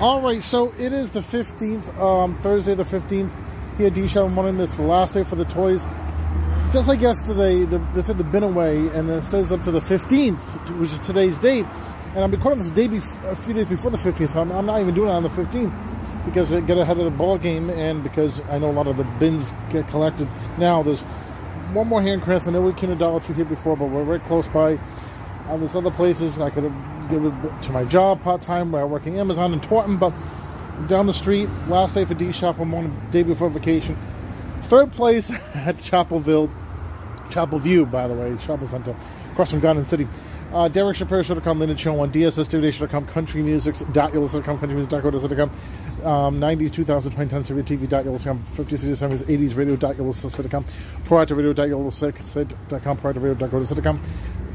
All right, so it is the 15th, um, Thursday the 15th. Here at D-Shop Morning. This is the last day for the toys. Just like yesterday, the, they took the bin away, and it says up to the 15th, which is today's date. And I'm recording this day a few days before the 15th, so I'm, I'm not even doing it on the 15th because I get ahead of the ball game, and because I know a lot of the bins get collected now. There's one more hand crafts. I know we came to Dollar Tree here before, but we're right close by. Uh, there's other places I could have given it to my job part time where I work Amazon in Taunton, but down the street, last day for D Shop, I'm on the day before vacation. Third place at Chapelville, Chapel View, by the way, Chapel Center, across from Garden City. Uh, Derek Shapiro should have come, Lyndon Show on DSS Studio should have come, Country Music, dot should have come, Country Music, dot should have come, um, 90s, 2000, 2010, Series TV, dot should come, 50s, 60s, 70s, 80s, radio, dot should have come, to radio, dot dot com, prior to radio, dot should have come,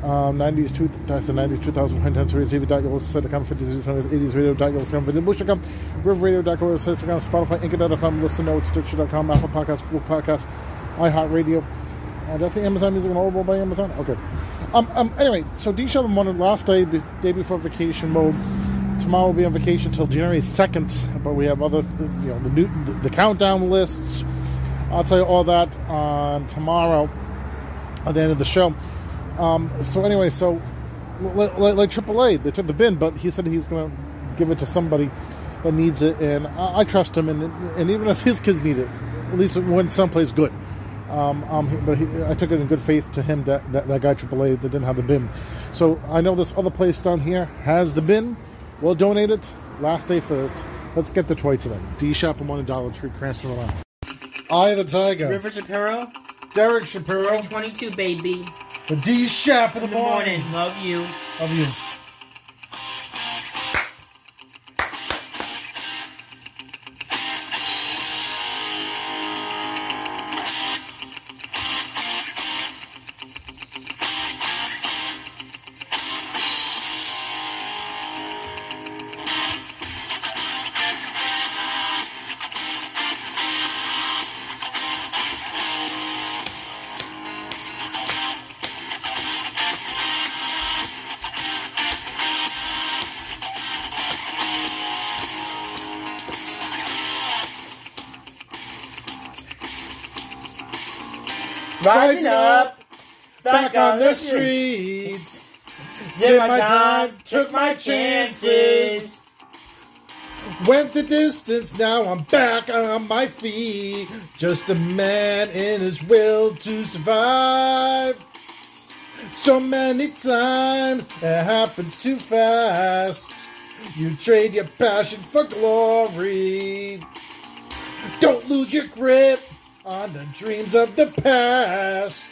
um, 90s, two, that's the 90s, 2000, 2010, Series TV, dot com, 50s, 70s, 80s, radio, dot come, video, bush, come, riv radio, dot come, Spotify, Anchor.fm, listen notes, Stitcher.com, Apple Podcasts, Google Podcasts, iHeartRadio, uh, I say Amazon Music and Audible by Amazon? Okay. Um, um, anyway, so D Shell wanted last day, the day before vacation mode. Tomorrow will be on vacation until January 2nd, but we have other, you know, the new, the, the countdown lists. I'll tell you all that on tomorrow at the end of the show. Um, so anyway, so like, like AAA, they took the bin, but he said he's going to give it to somebody that needs it, and I, I trust him. And, and even if his kids need it, at least it went someplace good. Um, um, but he, I took it in good faith to him that, that that guy AAA that didn't have the bin. So I know this other place down here has the bin. We'll donate it. Last day for it. Let's get the toy today. D Shop and One Dollar Tree, Cranston, Rhode Island. Eye of the Tiger. River Shapiro, Derek Shapiro 22, baby. For D Shop in the Good morning. morning. Love you. Love you. Back on the streets. Did my time, took my chances. Went the distance, now I'm back on my feet. Just a man in his will to survive. So many times it happens too fast. You trade your passion for glory. Don't lose your grip on the dreams of the past.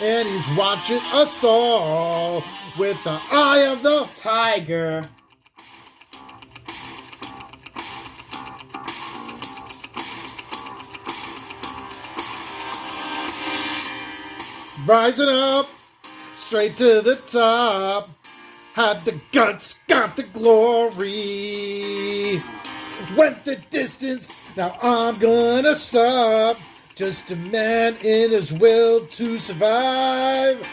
and he's watching us all with the eye of the Tiger. rising up straight to the top. Had the guts, got the glory. Went the distance, now I'm gonna stop. Just a man in his will to survive.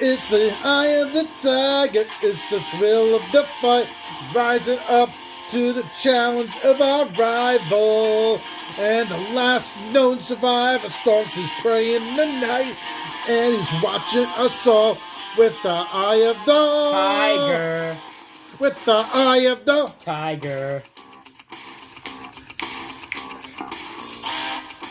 It's the eye of the tiger, it's the thrill of the fight. Rising up to the challenge of our rival. And the last known survivor stalks his prey in the night. And he's watching us all with the eye of the Tiger. With the eye of the Tiger.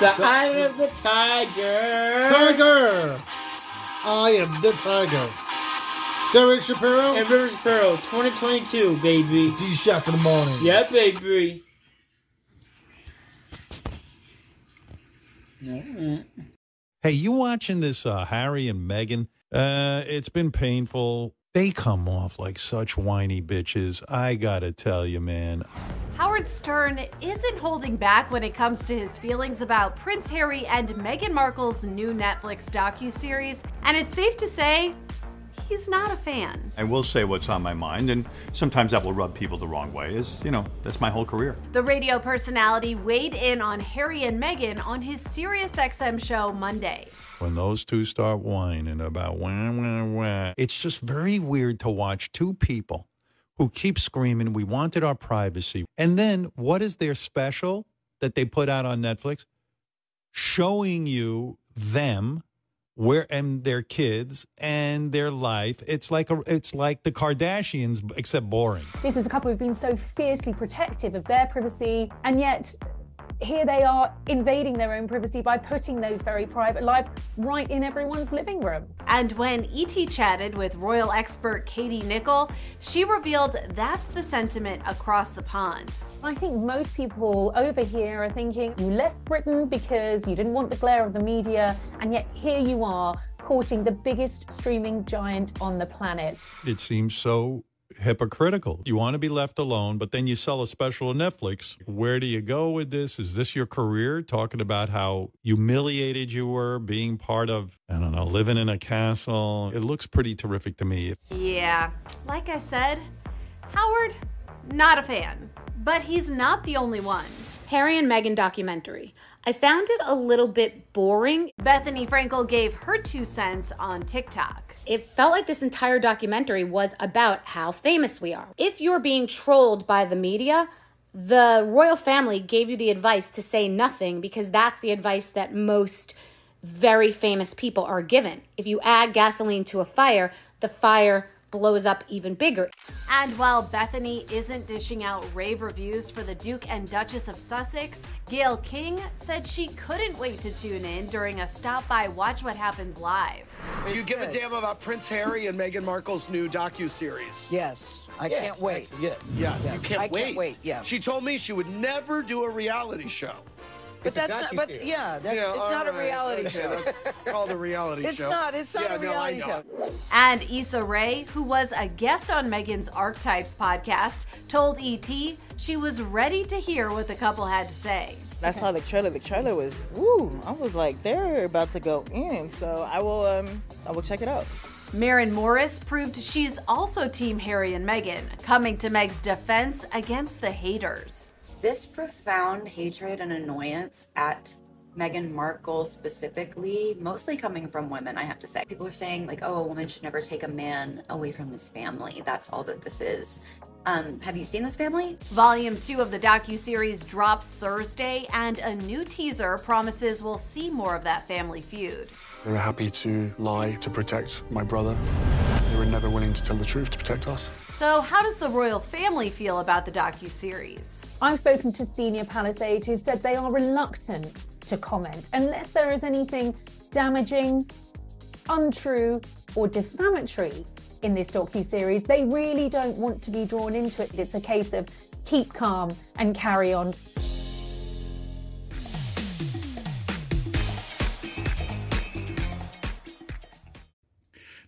The eye of the tiger. Tiger. I am the tiger. Derek Shapiro. And Rivers Pearl 2022, baby. D Shop in the morning. Yeah, baby. Hey, you watching this uh, Harry and Meghan? Uh, it's been painful. They come off like such whiny bitches. I gotta tell you, man. Howard Stern isn't holding back when it comes to his feelings about Prince Harry and Meghan Markle's new Netflix docuseries, and it's safe to say he's not a fan. I will say what's on my mind, and sometimes that will rub people the wrong way. Is you know that's my whole career. The radio personality weighed in on Harry and Meghan on his SiriusXM show Monday. When those two start whining about wah, wah, wah, it's just very weird to watch two people who keep screaming, We wanted our privacy. And then what is their special that they put out on Netflix? Showing you them where and their kids and their life. It's like a it's like the Kardashians except boring. This is a couple who've been so fiercely protective of their privacy, and yet here they are invading their own privacy by putting those very private lives right in everyone's living room. And when E.T. chatted with royal expert Katie Nicholl, she revealed that's the sentiment across the pond. I think most people over here are thinking you left Britain because you didn't want the glare of the media, and yet here you are courting the biggest streaming giant on the planet. It seems so hypocritical. You want to be left alone, but then you sell a special on Netflix. Where do you go with this? Is this your career? Talking about how humiliated you were being part of, I don't know, living in a castle. It looks pretty terrific to me. Yeah, like I said, Howard, not a fan. But he's not the only one. Harry and Meghan documentary. I found it a little bit boring. Bethenny Frankel gave her two cents on TikTok. It felt like this entire documentary was about how famous we are. If you're being trolled by the media, the royal family gave you the advice to say nothing because that's the advice that most very famous people are given. If you add gasoline to a fire, the fire blows up even bigger. And while Bethenny isn't dishing out rave reviews for the Duke and Duchess of Sussex, Gayle King said she couldn't wait to tune in during a stop by Watch What Happens Live. Do you give a damn about Prince Harry and Meghan Markle's new docu-series? Yes, I Yes, can't wait. actually, Yes, yes, Yes, you can't I wait. can't wait, yes. She told me she would never do a reality show. But that's not. But yeah, that's, Yeah, it's all not a reality Okay, show. That's called a reality It's show. It's not. It's not Yeah, a reality know. show. And Issa Rae, who was a guest on Meghan's Archetypes podcast, told ET she was ready to hear what the couple had to say. I saw the trailer. The trailer was woo. I was like, they're about to go in. So I will um I will check it out. Maren Morris proved she's also Team Harry and Meghan, coming to Meg's defense against the haters. This profound hatred and annoyance at Meghan Markle specifically, mostly coming from women, I have to say. People are saying, like, oh, a woman should never take a man away from his family. That's all that this is. Um, have you seen this family? Volume 2 of the docu-series drops Thursday, and a new teaser promises we'll see more of that family feud. They were happy to lie to protect my brother. They were never willing to tell the truth to protect us. So, how does the royal family feel about the docu-series? I've spoken to senior Palisade who said they are reluctant to comment unless there is anything damaging, untrue, or defamatory in this docu-series. They really don't want to be drawn into it. It's a case of keep calm and carry on.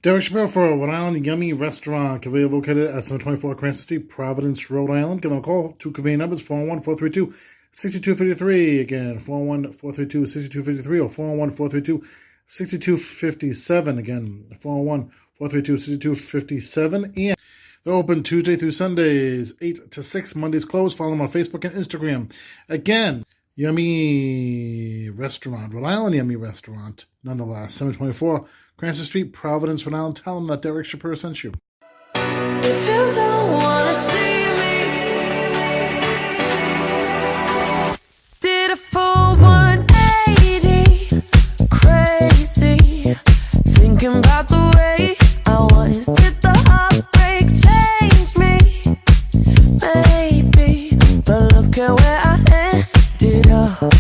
Derek Shapiro for Rhode Island Yummy Restaurant, convey located at 724 Cranston Street, Providence, Rhode Island. Give them a call to convey numbers 401 432 6253. Again, 401 432 6253 or 401 432 6257. Again, 401 432 6257. And they're open Tuesday through Sundays, 8 to 6. Mondays closed. Follow them on Facebook and Instagram. Again, Yummy Restaurant, Rhode Island Yummy Restaurant, nonetheless, 724 Cranston Street, Providence, Rhode Island. Tell them that Derek Shapiro sent you. If you don't wanna see me, did a full 180, crazy, thinking about the way I was. Did the heartbreak change me? Maybe, but look at where I ended up.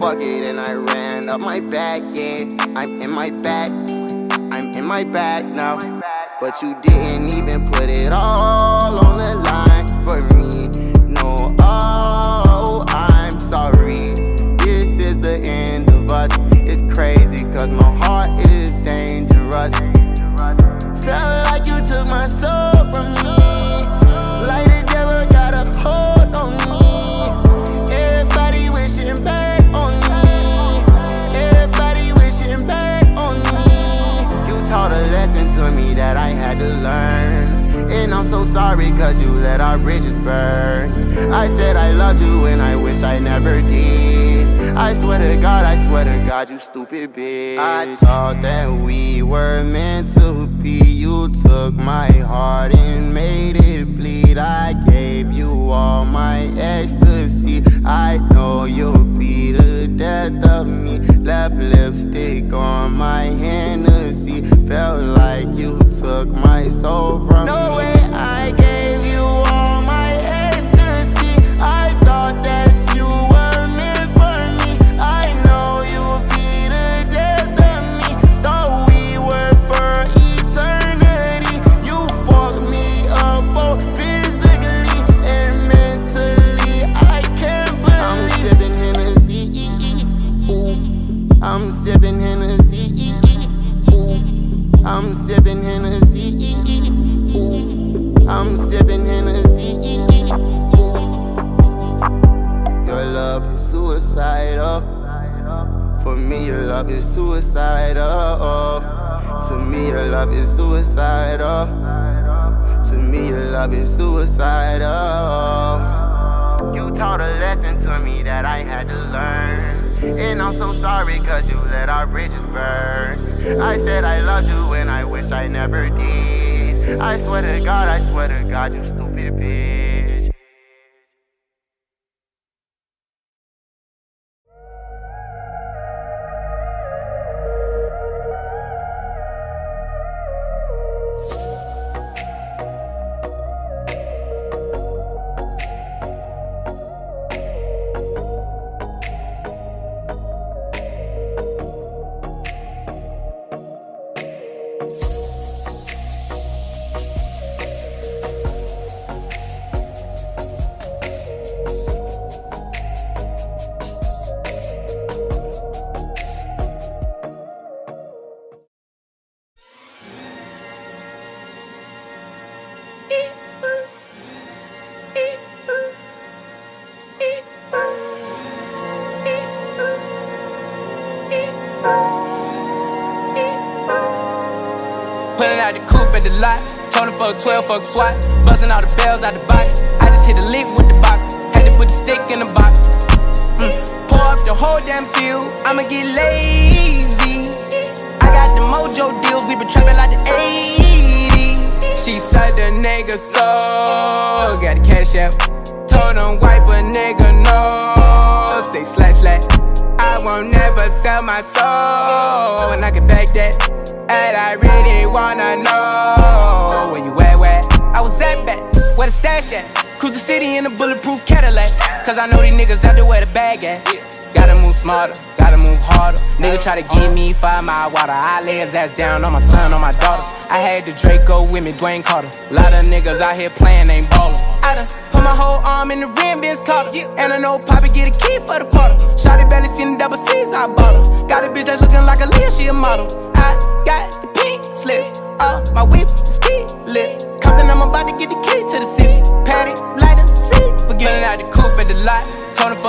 fuck it. And I ran up my back, yeah. I'm in my back, I'm in my back now. But you didn't even put it all on the line. Cause you let our bridges burn. I said I loved you and I wish I never did. I swear to God, I swear to God, you stupid bitch. I thought that we were meant to be. You took my heart and made it bleed. I gave you all my ecstasy. I know you'll be the death of me. Left lipstick on my Hennessy. Felt like you took my soul from me. No way I gave For me, your love is suicidal. To me, your love is suicidal. To me, your love is suicidal. You taught a lesson to me that I had to learn. And I'm so sorry cause you let our bridges burn. I said I loved you and I wish I never did. I swear to God, I swear to God, you stupid bitch. Fuck 12, fuck SWAT. Busting all the bells out the smarter, gotta move harder. Nigga try to give me five mile water. I lay his ass down on my son, on my daughter. I had the Draco with me, Dwayne Carter. Lot of niggas out here playing, ain't ballin'. I done put my whole arm in the rim, Vince Carter. And I know Poppy get a key for the quarter. Shotty barely seen the double C's, I bought her. Got a bitch that's looking like a Leah, she a model. I got the pink slip. Uh, my whip is keyless. Compton, I'm about to get the key to the city. Patty, light up the seat. Forgetting out the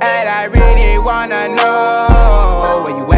And I really wanna know where you at?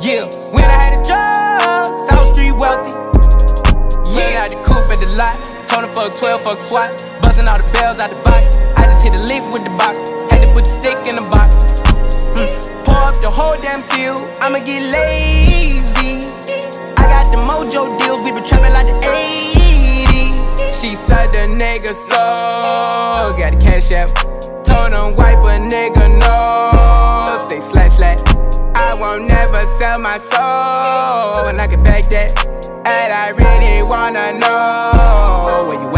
Yeah, when I had a job, South Street wealthy. Yeah, out the coupe at the lot. Told fuck 12, fuck SWAT. Busting all the bells out the box. I just hit a lick with the box. Had to put the stick in the box. Mm. Pour up the whole damn seal. I'ma get lazy. I got the mojo deals. We been trapping like the 80s. She said the nigga so. Got the cash out. Told him wipe a nigga know. Say slash slash. I won't never sell my soul. And I can back that. And I really wanna know where you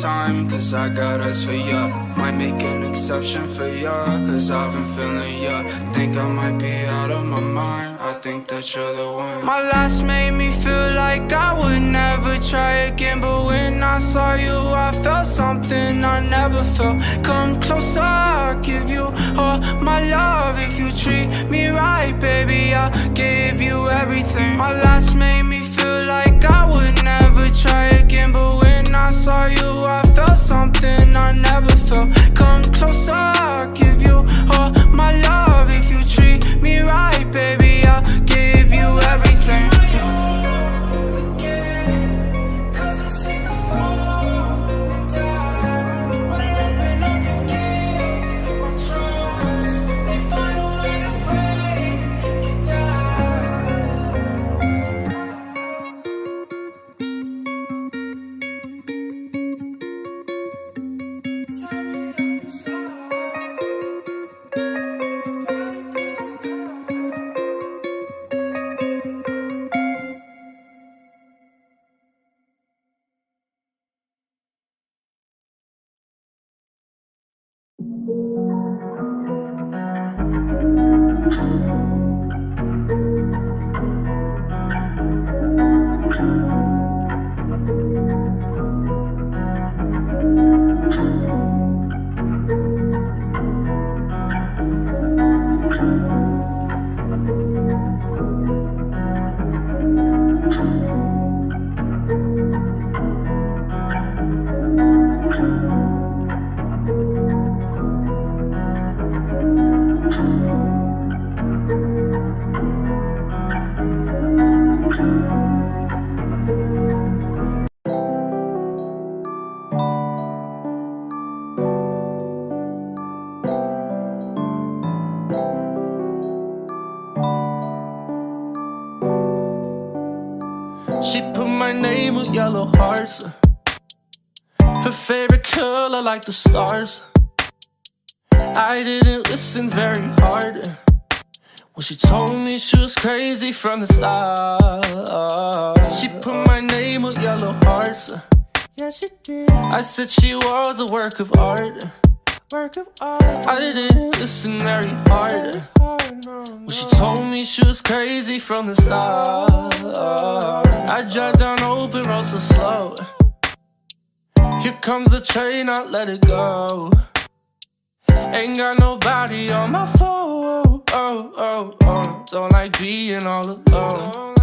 Time, cause I got eyes for ya. Might make an exception for ya, cause I've been feeling ya. Think I might be out of my mind, I think that you're the one. My last made me feel like I would never try again, but when I saw you, I felt something I never felt. Come closer, I'll give you all my love. If you treat me right, baby, I'll give you everything. My last made me feel like I would never try again, but when I saw you, I felt something I never felt. Come closer, I'll give you all my love. If you treat she told me she was crazy from the start. She put my name with yellow hearts. Yeah, she did. I said she was a work of art. Work of art. I didn't listen very hard. Oh, when she told me she was crazy from the start. I drive down open roads so slow. Here comes the train, I let it go. Ain't got nobody on my phone. Oh, oh, oh. Don't like being all alone.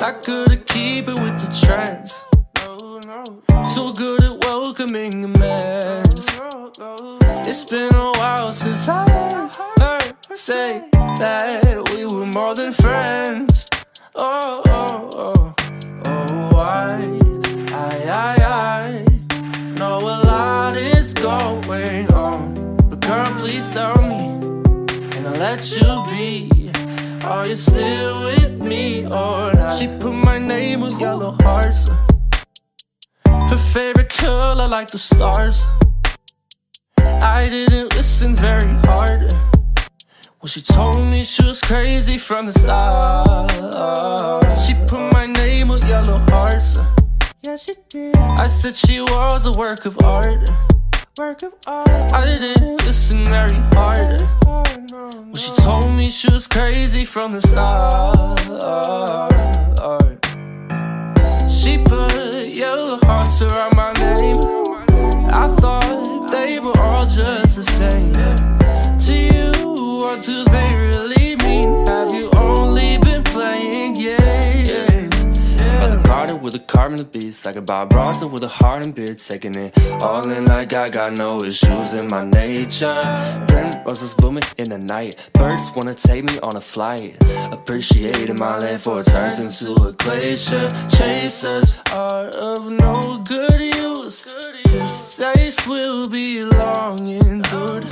Not good at keeping with the trends. So good at welcoming a mess. It's been a while since I heard her say that we were more than friends. Oh, oh, oh, oh, I, I, I, I know a lot is going girl, please tell me, and I'll let you be. Are you still with me or not? She put my name with yellow hearts. Her favorite color like the stars. I didn't listen very hard. Well, she told me she was crazy from the start. She put my name with yellow hearts. Yeah, she did. I said she was a work of art. Work of art. I didn't listen very hard. Oh, well, she told me she was crazy from the start. She put yellow hearts around my name. I thought they were all just the same. To you, what do with a carbon the beast Like a Bob Bronson with a heart and beard Taking it all in like I got no issues in my nature Burn roses blooming in the night Birds wanna take me on a flight Appreciating my land for it turns into a glacier Chasers are of no good use. This taste will be long endured.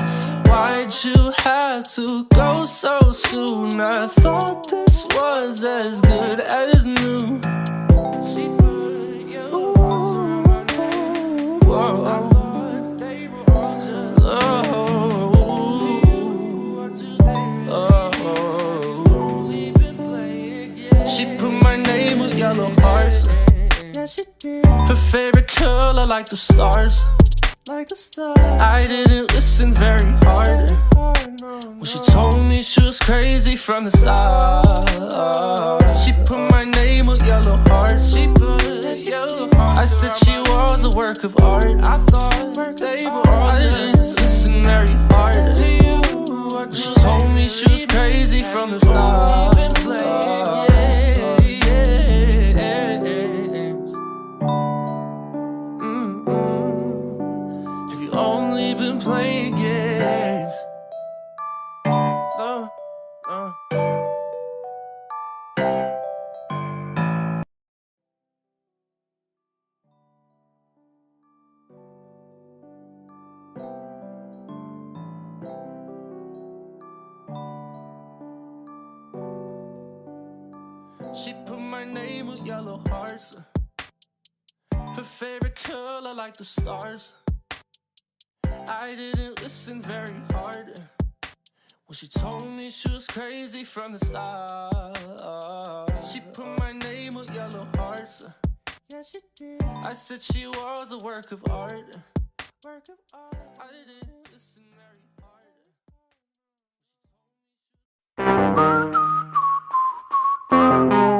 Why'd you have to go so soon? I thought this was as good as new. Favorite color like the stars. Like the stars. I didn't listen very hard. Well, she told me she was crazy from the start. She put my name with yellow hearts. She put yellow hearts. I said she was a work of art. I thought they were all just listen very hard. She told me she was crazy from the start. Have playing games? No, no. She put my name with yellow hearts. Her favorite color like the stars. I didn't listen very hard. Well, she told me she was crazy from the start. She put my name with yellow hearts. Yeah, she did. I said she was a work of art. Work of art. I didn't listen very hard.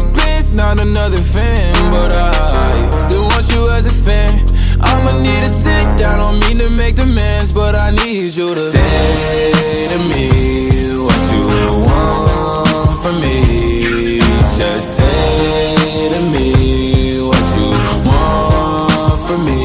not another fan. But I still want you as a fan. I'ma need to sit down, don't mean to make demands, but I need you to say to me what you want from me. Just say to me what you want from me.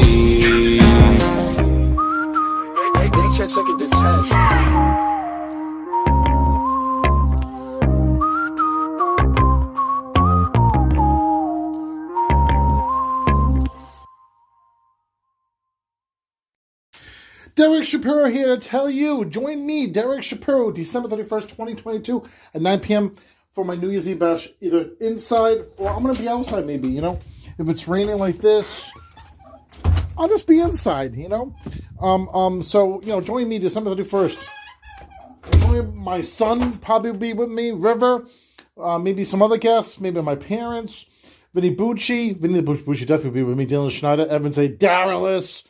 Derek Shapiro here to tell you. Join me, Derek Shapiro, December 31st, 2022 at 9 p.m. for my New Year's Eve bash, either inside or I'm going to be outside maybe, you know. If it's raining like this, I'll just be inside, you know. Um, um, so, you know, join me December 31st. Join my son probably be with me, River, uh, maybe some other guests, maybe my parents, Vinny Bucci, Vinny Bucci definitely be with me, Dylan Schneider, Evans A. Daralis,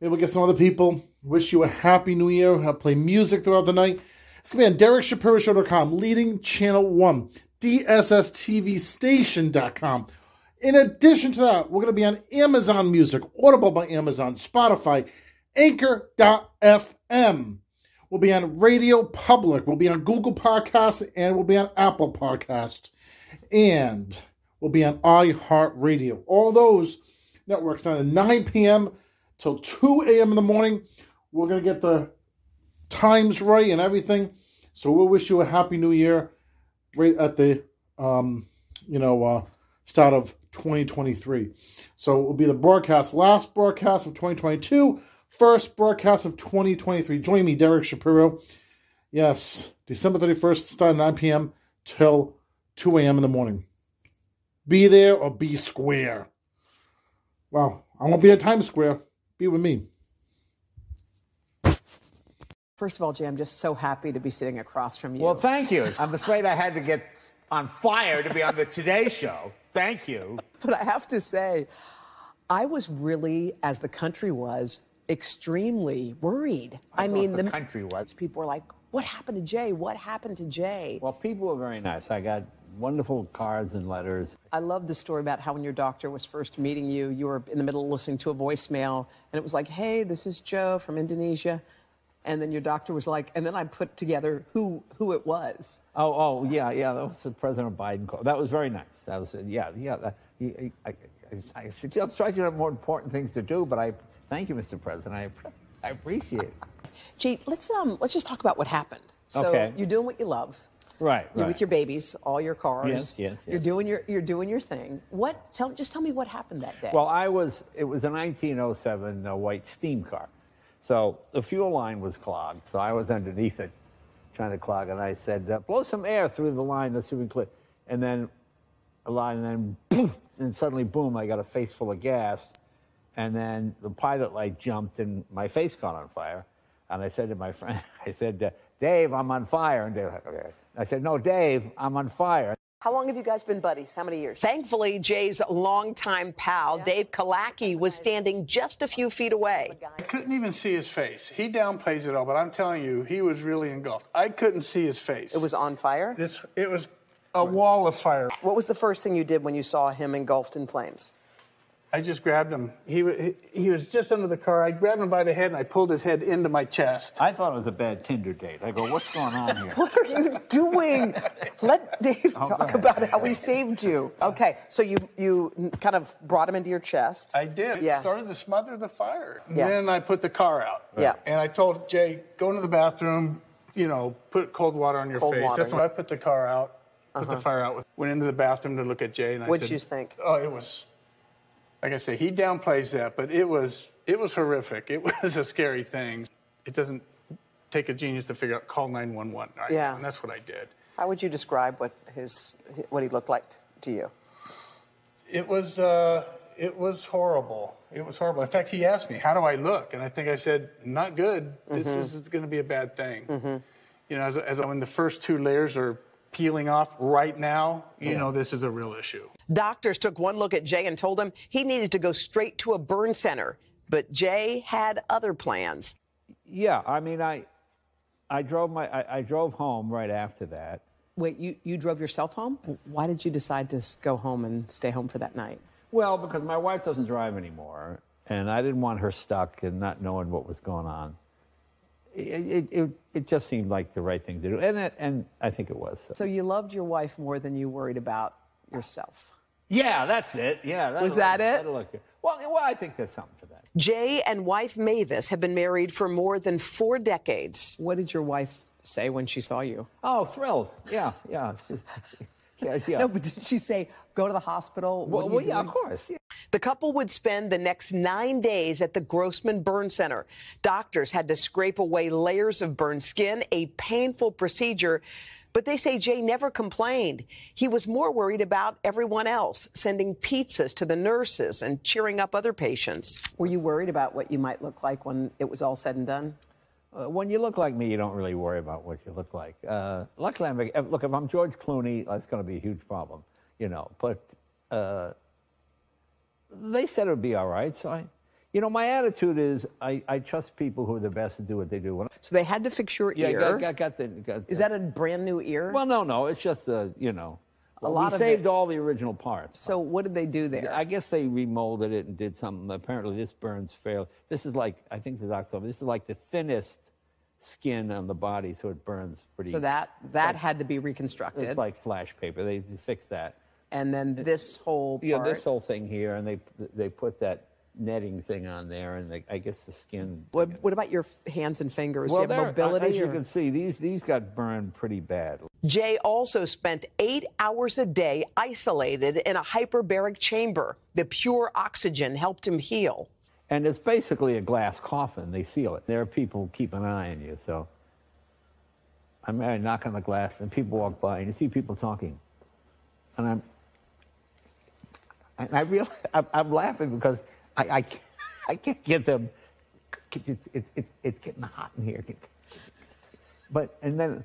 maybe we'll get some other people. Wish you a happy new year. I'll play music throughout the night. It's going to be on DerekShapiroShow.com, leading channel one, DSSTVStation.com. In addition to that, we're going to be on Amazon Music, Audible by Amazon, Spotify, Anchor.fm. We'll be on Radio Public. We'll be on Google Podcasts, and we'll be on Apple Podcast. And we'll be on iHeartRadio. All those networks down at 9 p.m. till 2 a.m. in the morning. We're going to get the times right and everything. So we'll wish you a happy new year right at the, um, you know, uh, start of 2023. So it will be the broadcast, last broadcast of 2022, first broadcast of 2023. Join me, Derek Shapiro. Yes, December 31st, start at 9 p.m. till 2 a.m. in the morning. Be there or be square. Well, I won't be at Times Square. Be with me. First of all, Jay, I'm just so happy to be sitting across from you. Well, thank you. I'm afraid I had to get on fire to be on the Today Show. Thank you. But I have to say, I was really, as the country was, extremely worried. I, mean, the, country was. people were like, "What happened to Jay? What happened to Jay?" Well, people were very nice. I got wonderful cards and letters. I love the story about how when your doctor was first meeting you, you were in the middle of listening to a voicemail, and it was like, "Hey, this is Joe from Indonesia," and then your doctor was like, and then I put together who who it was. Oh, oh, yeah, yeah. That was the President Biden call. That was very nice. That was, yeah, yeah. That, I, I, I, I suggest to have more important things to do, but I thank you, Mr. President. I, I appreciate it. Gee, let's um let's just talk about what happened. So Okay. you're doing what you love. Right, You're right. with your babies, all your cars. Yes, yes, You're doing your you're doing your thing. What? Tell just tell me what happened that day. Well, I was. It was a 1907 uh, white steam car, so the fuel line was clogged. So I was underneath it, trying to clog, and I said, uh, "Blow some air through the line. Let's see if we can clear." And then a line, and then poof, and suddenly, boom! I got a face full of gas, and then the pilot light jumped, and my face caught on fire. And I said to my friend, I said, uh, "Dave, I'm on fire." And Dave, okay. I said, "No, Dave, I'm on fire." How long have you guys been buddies? How many years? Thankfully, Jay's longtime pal, Dave Killackey, was standing just a few feet away. Oh I couldn't even see his face. He downplays it all, but I'm telling you, he was really engulfed. I couldn't see his face. It was on fire? This it was a wall of fire. What was the first thing you did when you saw him engulfed in flames? I just grabbed him. He, he he was just under the car. I grabbed him by the head and I pulled his head into my chest. I thought it was a bad Tinder date. I go, "What's going on here?" What are you doing? Let Dave Oh, talk about how he saved you. Okay, so you you kind of brought him into your chest. I did. Yeah. It started to smother the fire. Yeah. Then I put the car out. Yeah. And I told Jay, go into the bathroom, you know, put cold water on your Cold face. water, That's yeah. when I put the car out, put Uh-huh. the fire out. Went into the bathroom to look at Jay, and I What'd said, you think? Oh, it was, like I say, he downplays that, but it was, it was horrific. It was a scary thing. It doesn't take a genius to figure out call 911. Right? Yeah. And that's what I did. How would you describe what his what he looked like to you? It was uh, it was horrible. It was horrible. In fact, he asked me, "How do I look?" And I think I said, "Not good. This Mhm. is going to be a bad thing." Mm-hmm. You know, as, as when the first two layers are peeling off right now, you Yeah. know, this is a real issue. Doctors took one look at Jay and told him he needed to go straight to a burn center. But Jay had other plans. Yeah, I mean, I, I drove my, I, I drove home right after that. Wait, you, you drove yourself home? Why did you decide to go home and stay home for that night? Well, because my wife doesn't drive anymore, and I didn't want her stuck and not knowing what was going on. It, it, it, it just seemed like the right thing to do, and it, and I think it was. So you loved your wife more than you worried about yourself. Yeah, that's it. Yeah, that'll- Was that it? look good. Well, well, I think there's something to that. Jay and wife Mavis have been married for more than four decades. What did your wife say when she saw you? Oh, thrilled. Yeah, yeah. yeah, yeah. No, but did she say, go to the hospital? Well, well, yeah, of course. Yeah. The couple would spend the next nine days at the Grossman Burn Center. Doctors had to scrape away layers of burned skin, a painful procedure. But they say Jay never complained. He was more worried about everyone else, sending pizzas to the nurses and cheering up other patients. Were you worried about what you might look like when it was all said and done? Uh, when you look like me, you don't really worry about what you look like. Uh, luckily, I'm, uh, look, if I'm George Clooney, that's going to be a huge problem, you know. But uh, they said it would be all right, so I, you know, my attitude is I, I trust people who are the best to do what they do. So they had to fix your yeah, ear. got, got, got the, got Is that a brand new ear? Well, no, no, it's just uh, you know, A lot we of saved it- all the original parts. So what did they do there? I guess they remolded it and did something. Apparently, this burns fairly. This is like I think the doctor told me this is like the thinnest skin on the body, so it burns pretty. So that that had to be reconstructed. it's like flash paper. They fixed that. And then this whole part. Yeah, this whole thing here, and they they put that netting thing on there, and they, I guess the skin. What, what about your hands and fingers? well, you there- mobility? as you or- can see, these these got burned pretty badly. Jay also spent eight hours a day isolated in a hyperbaric chamber. The pure oxygen helped him heal. And it's basically a glass coffin. They seal it. There are people who keep an eye on you. So I'm I knock on the glass, and people walk by, and you see people talking, and I'm, and I real, I'm, I'm laughing because I, I, can't- I can't get them. It's it's it's getting hot in here. But and then,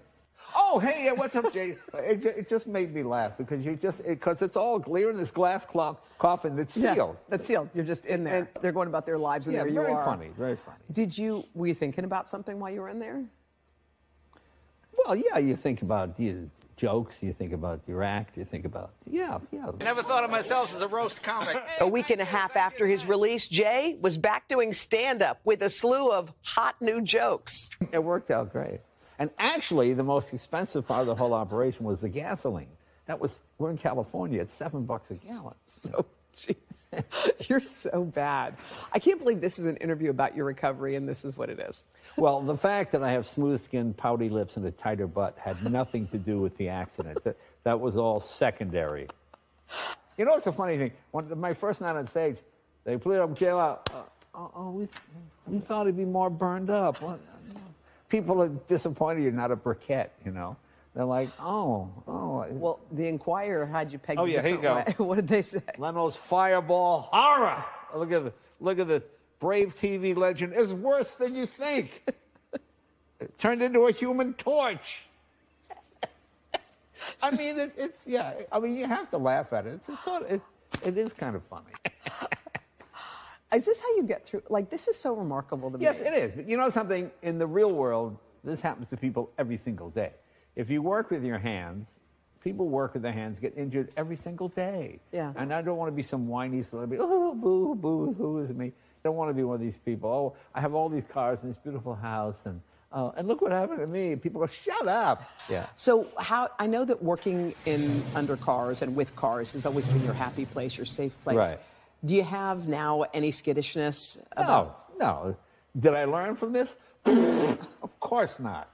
oh hey, what's up, Jay? It, it just made me laugh because you just because it's all clear in this glass clo- coffin that's Yeah, sealed. that's sealed. You're just in there. They're going about their lives, and Yeah, there you are very funny, very funny. Did you were you thinking about something while you were in there? Well, yeah, you think about you jokes, you think about your act, you think about yeah, yeah. I Never thought of myself as a roast comic. A week and a half after his release, Jay was back doing stand up with a slew of hot new jokes. It worked out great. And actually, the most expensive part of the whole operation was the gasoline. That was we're in California. It's seven bucks a gallon. So, you're so bad. I can't believe this is an interview about your recovery, and this is what it is. Well, the fact that I have smooth skin, pouty lips, and a tighter butt had nothing to do with the accident. That, that was all secondary. You know, it's a funny thing. When my first night on stage, they played up jail out. Uh, oh, oh, we, we thought he'd be more burned up. People are disappointed you're not a briquette, you know. They're like, oh, oh. Well, the Inquirer had you pegged. Oh yeah, here you different go. way. What did they say? Leno's fireball horror. Look at the, look at this. Brave TV legend is worse than you think. It turned into a human torch. I mean, it, it's yeah. I mean, you have to laugh at it. It's, it's sort of, it, it is kind of funny. Is this how you get through? Like, this is so remarkable to me. Yes, it is. But you know something? In the real world, this happens to people every single day. If you work with your hands, people work with their hands get injured every single day. Yeah. And I don't want to be some whiny celebrity. Oh, boo, boo, who is me? I don't want to be one of these people. Oh, I have all these cars and this beautiful house, and oh, and look what happened to me. People go, shut up. Yeah. So how I know that working in under cars and with cars has always been your happy place, your safe place. Right. Do you have now any skittishness No, no. Did I learn from this? of course not.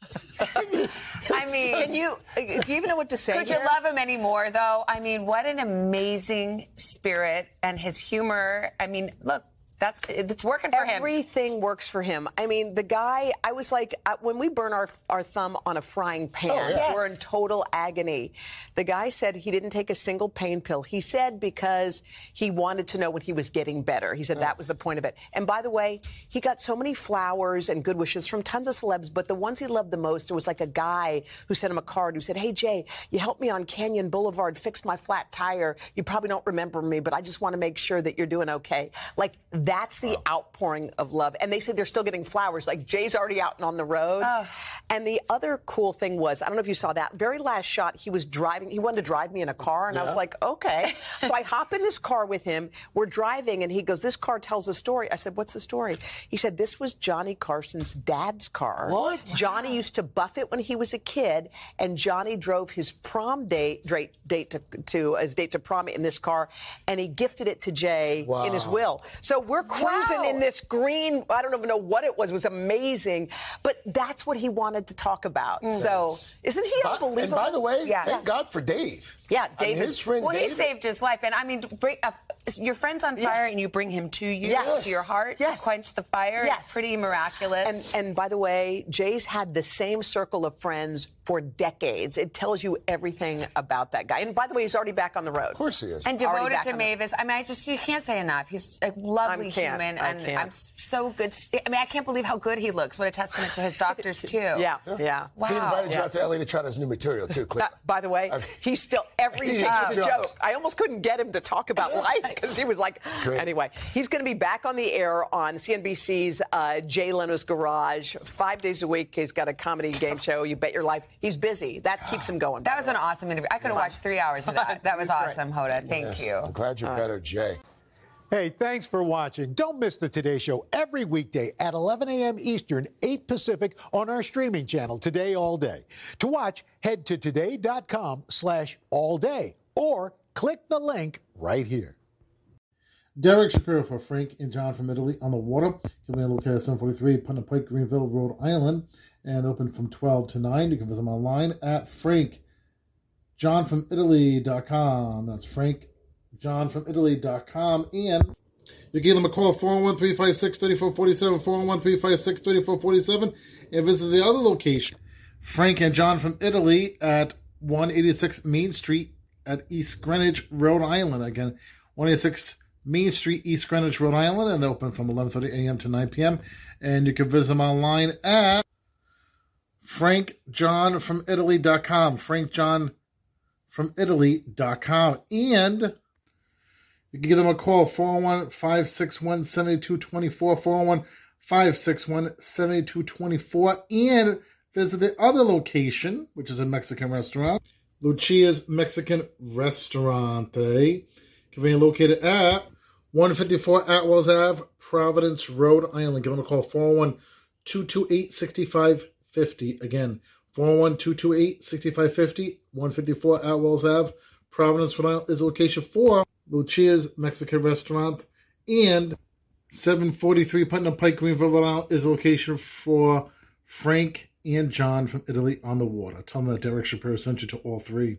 I mean, Can you? Do you even know what to say? Could you love him anymore, though? I mean, what an amazing spirit and his humor. I mean, look, that's it's working for him. Everything works for him. I mean, the guy. I was like, uh, when we burn our our thumb on a frying pan, Oh, yes. we're in total agony. The guy said he didn't take a single pain pill. He said because he wanted to know when he was getting better. He said that was the point of it. And by the way, he got so many flowers and good wishes from tons of celebs, but the ones he loved the most, there was like a guy who sent him a card who said, "Hey Jay, you helped me on Canyon Boulevard fix my flat tire. You probably don't remember me, but I just want to make sure that you're doing okay." Like that's the outpouring of love. And they said they're still getting flowers. Like Jay's already out and on the road. And the other cool thing was, I don't know if you saw that very last shot. He was driving. He wanted to drive me in a car, and I was like, okay. so I hop in this car with him. We're driving, and he goes, "This car tells a story." I said, "What's the story?" He said, "This was Johnny Carson's dad's car. What? Johnny used to buff it when he was a kid, and Johnny drove his prom date date, date to, to his date to prom in this car, and he gifted it to Jay in his will. So we're were cruising in this green, I don't even know what it was, it was amazing. But that's what he wanted to talk about. Mm. So, That's- isn't he unbelievable? And by the way, Yes. thank God for Dave. Yeah, I mean, his friend Well, he saved his life, and I mean, bring, uh, your friend's on fire, and you bring him to you, Yes. to your heart, Yes. to quench the fire. Yes. It's pretty miraculous. And, and by the way, Jay's had the same circle of friends for decades. It tells you everything about that guy. And by the way, he's already back on the road. Of course he is. And devoted to on the- Mavis. I mean, I just you can't say enough. He's a lovely I can't. Human, I and can't. I'm so good. I mean, I can't believe how good he looks. What a testament to his doctors too. Yeah, yeah. Wow. He invited you out to LA to try his new material too, Cliff. Uh, by the way, he's still every He day is is a just. joke. I almost couldn't get him to talk about life because he was like, anyway, he's going to be back on the air on CNBC's uh, Jay Leno's Garage five days a week. He's got a comedy game show. You bet your life. He's busy. That keeps him going. That was an awesome interview. I could have watched three hours of that. That was awesome, Hoda. Thank Yes. you. I'm glad you're better, Jay. Hey, thanks for watching. Don't miss the Today Show every weekday at 11 a.m. Eastern, 8 Pacific on our streaming channel, Today All Day. To watch, head to today.com slash all day or click the link right here. Derek Shapiro for Frank and John from Italy on the water. Give me a look at 743 Putnam Pike, Greenville, Rhode Island, and open from 12 to 9. You can visit them online at frankjohnfromitaly.com. That's frankjohnfromitaly.com. And you give them a call 401 356 3447, 401 356 3447, and visit the other location, Frank and John from Italy at 186 Main Street at East Greenwich, Rhode Island. Again, 186 Main Street, East Greenwich, Rhode Island, and they open from 11:30 a.m. to 9 p.m. And you can visit them online at frankjohnfromitaly.com, frankjohnfromitaly.com, and you can give them a call 401 561 7224, 401 561 7224, and visit the other location, which is a Mexican restaurant, Lucia's Mexican Restaurante, conveniently located at 154 Atwells Ave, Providence, Rhode Island. Give them a call 401 228 6550. Again, 401 228 6550, 154 Atwells Ave, Providence, Rhode Island is the location for Lucia's Mexican Restaurant. And 743 Putnam Pike, Greenville, Rhode Island is location for Frank and John from Italy on the water. Tell them that Derek Shapiro sent you to all three.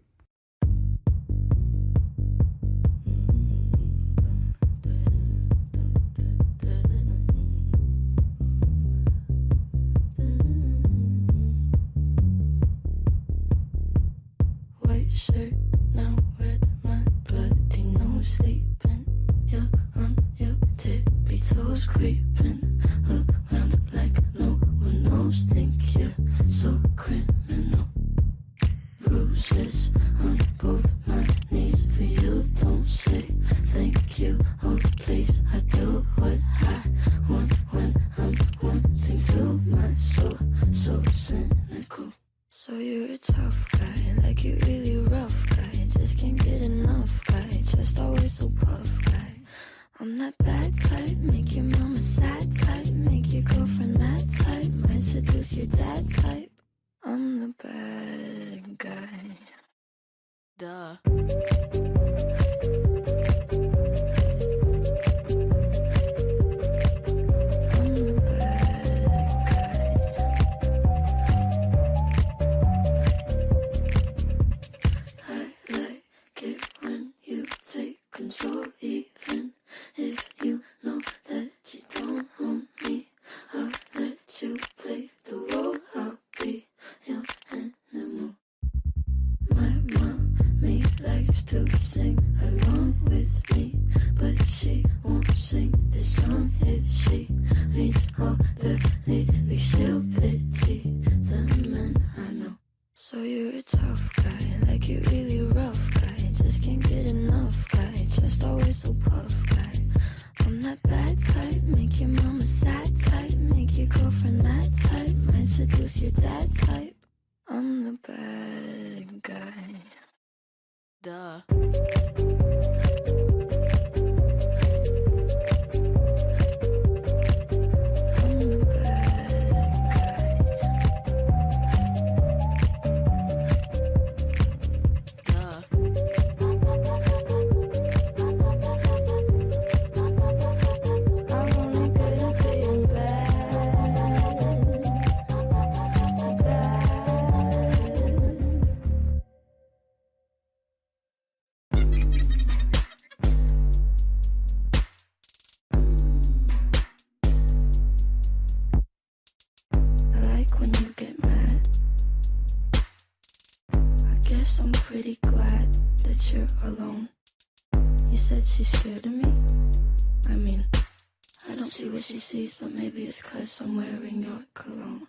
but maybe it's cause I'm wearing your cologne.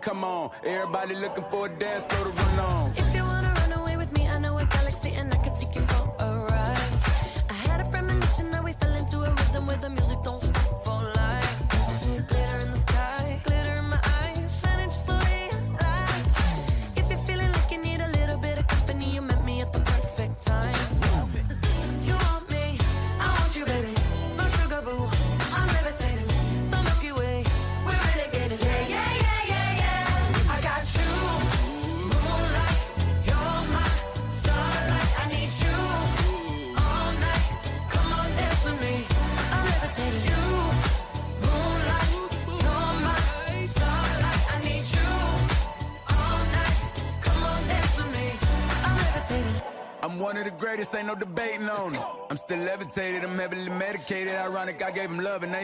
Come on, everybody looking for a dance floor to run on.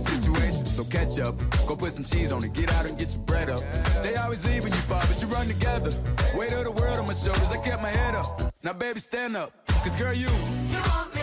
situation. So catch up, go put some cheese on it, get out and get your bread up. They always leaving you, Bob, but you run together. Weight of the world on my shoulders, I kept my head up. Now, baby, stand up, cause girl, you. You want me?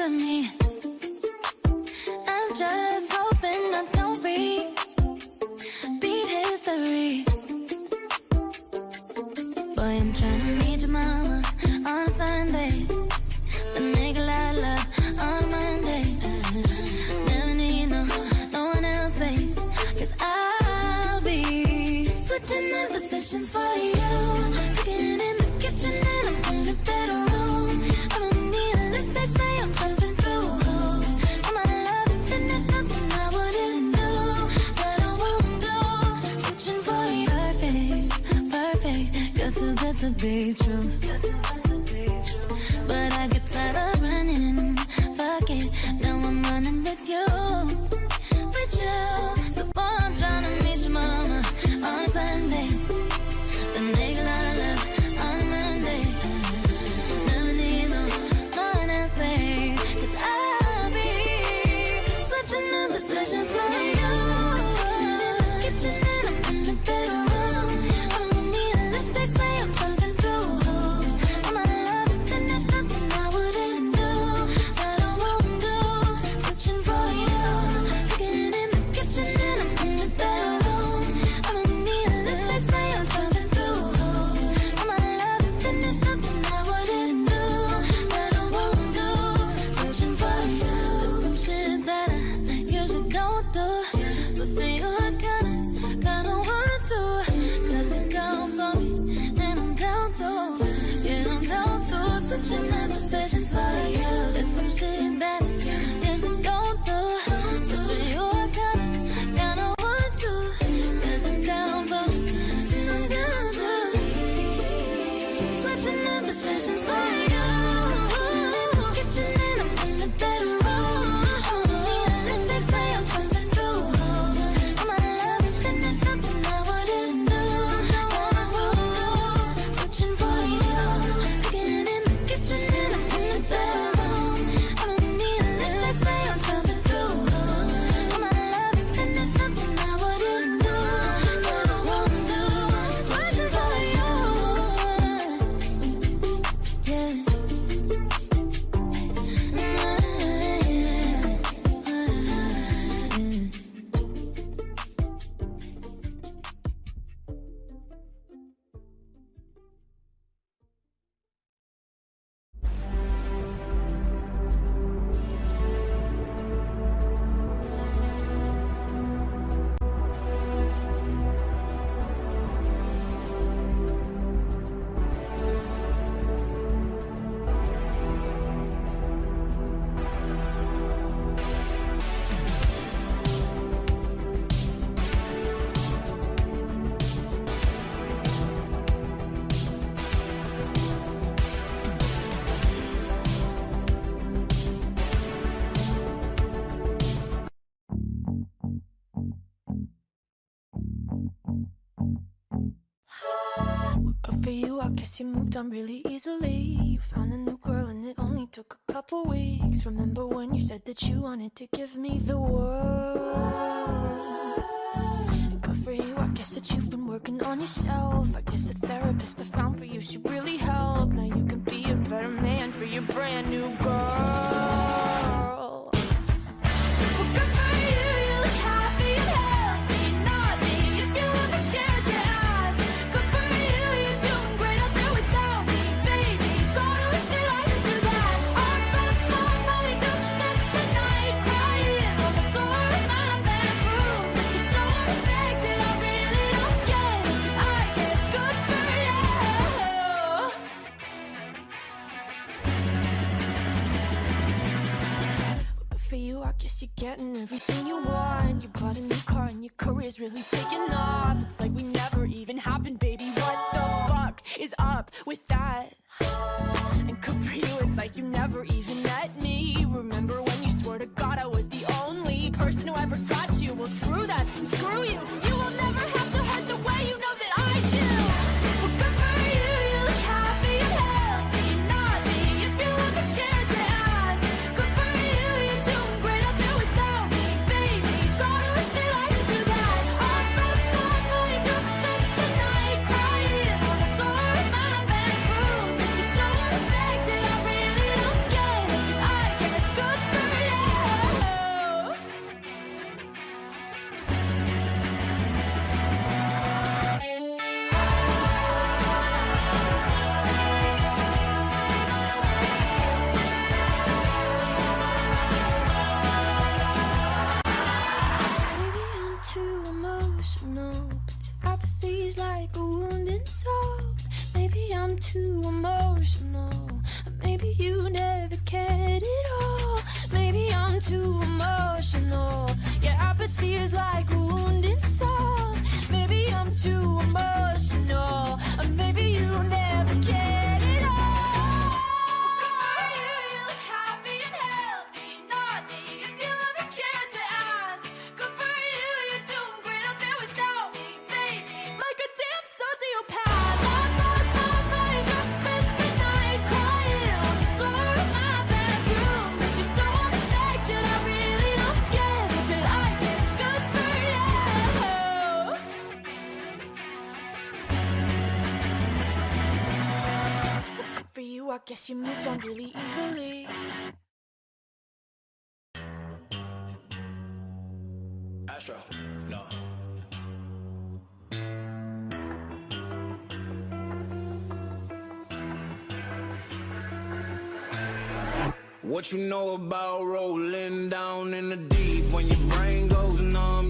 to me. moved really easily. You found a new girl and it only took a couple weeks. Remember when you said that you wanted to give me guess you moved on really easily. Astro, no. What you know about rolling down in the deep? When your brain goes numb,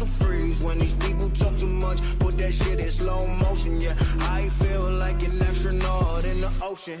call freeze. When these people talk too much, put that shit in slow motion. Yeah, I feel like an astronaut in the ocean.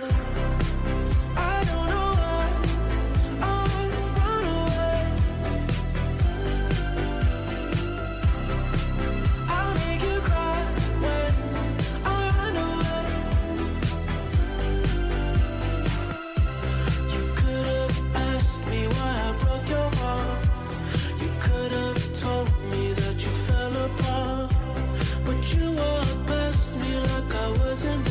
Fell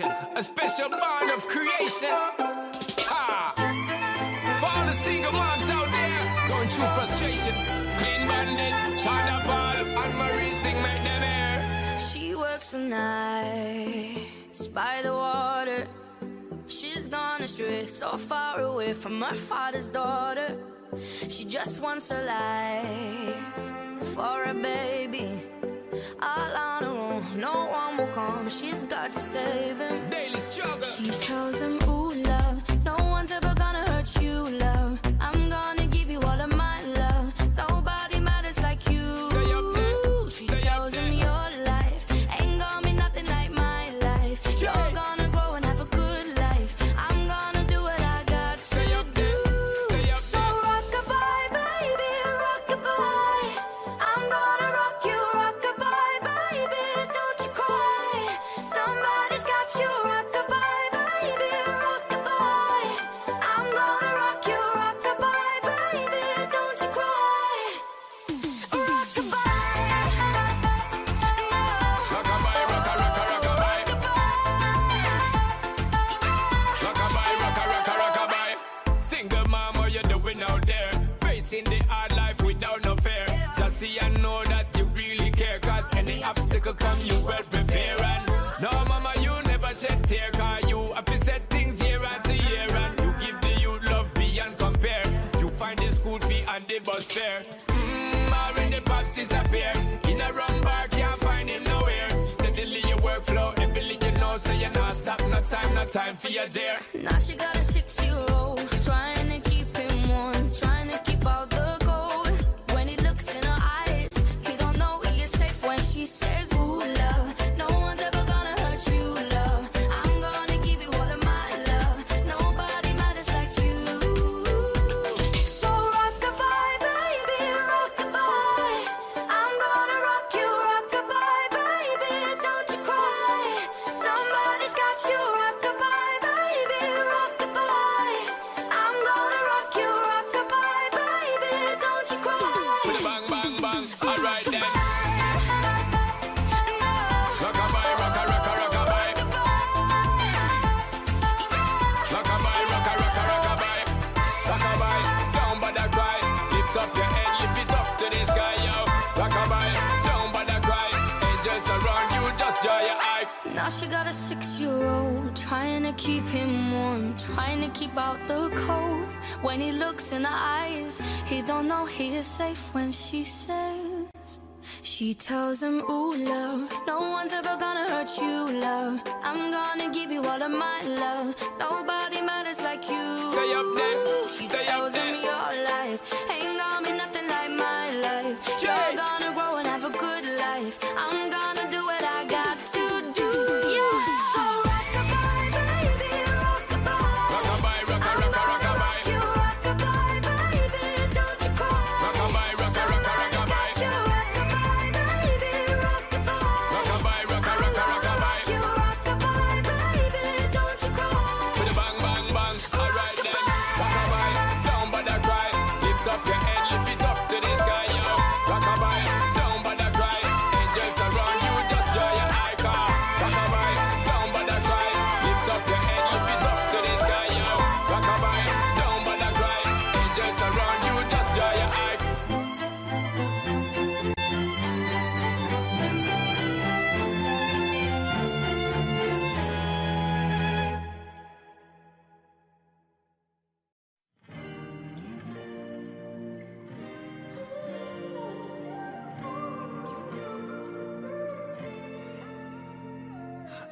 Foundation, a special bond of creation. Ha! For all the single moms out there going through frustration. Clean bandit, China Ball, and Marie thing make them air. She works the nights by the water. She's gone astray, so far away from her father's daughter. She just wants a life for a baby. All on her own, no one will come. She's got to save him. Daily struggle. She tells him, Ooh, love, no one's ever time, for your dear. Now she got a six-year-old trying She is safe when she says She tells him, ooh, love No one's ever gonna hurt you, love. I'm gonna give you all of my love. Nobody matters like you. Stay up there. She Stay tells up there. him your life Ain't gonna be nothing like my life. You're gonna grow and have a good life. I'm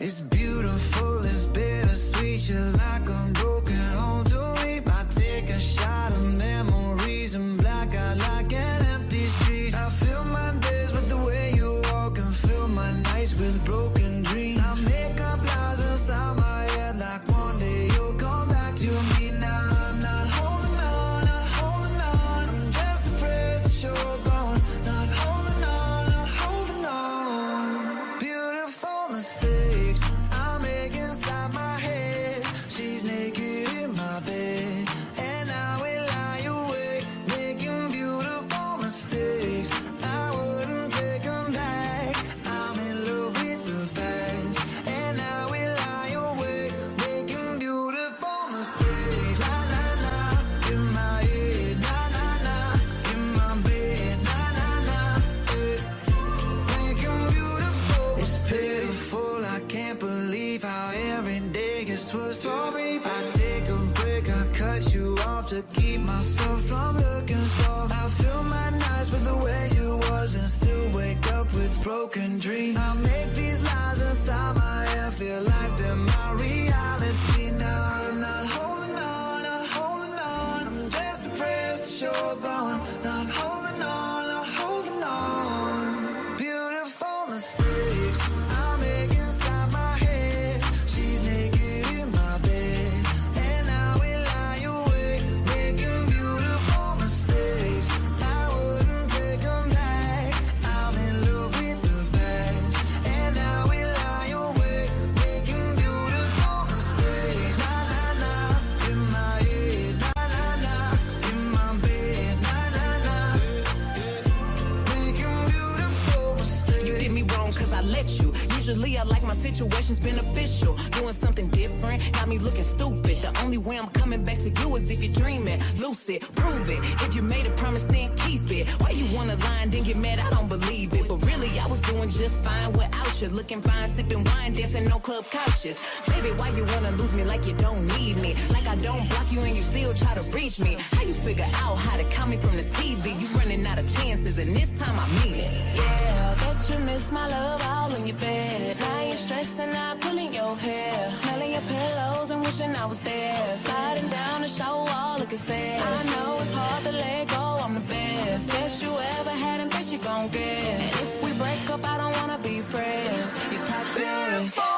It's beautiful, it's bittersweet. You're like a block you and you still try to reach me. How you figure out how to call me from the TV? You running out of chances and this time I mean it. Yeah, bet you miss my love all in your bed. Now you're stressing out, pulling your hair. Smelling your pillows and wishing I was there. Sliding down the shower wall, looking sad. I know it's hard to let go, I'm the best. Best you ever had and best you gon' get. And if we break up, I don't wanna be friends. You're toxic. Beautiful.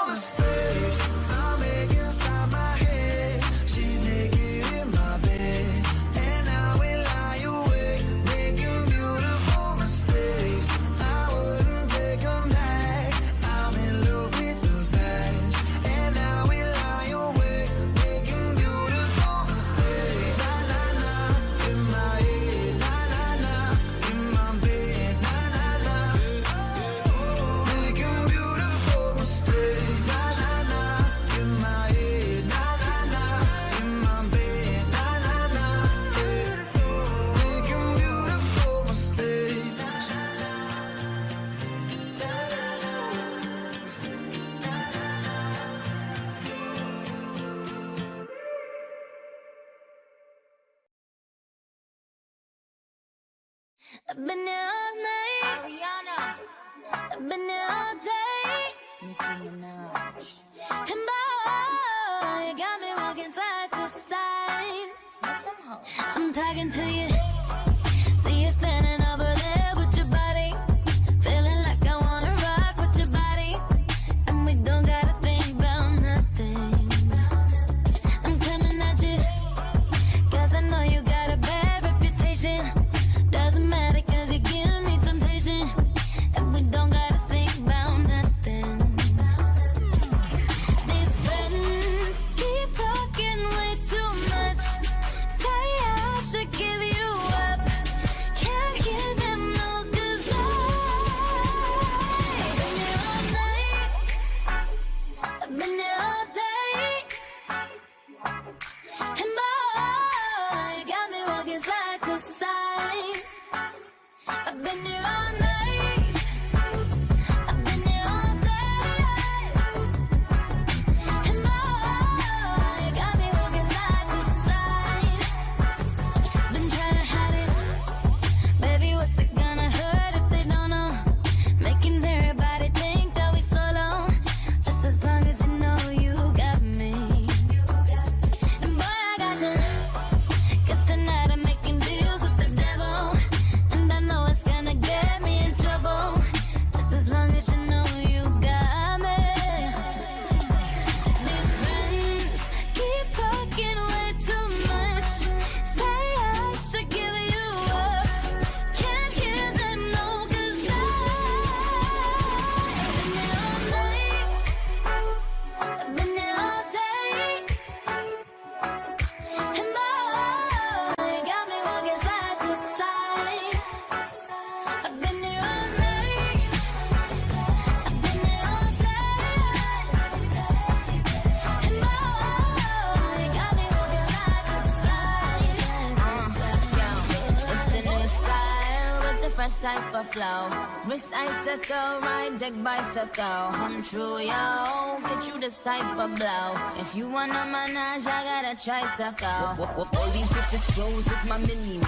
This type of flow. Wrist icicle, ride deck bicycle. Come true, yo. Get you this type of blow. If you wanna manage, I got a tricycle. All these bitches flows it's my mini me.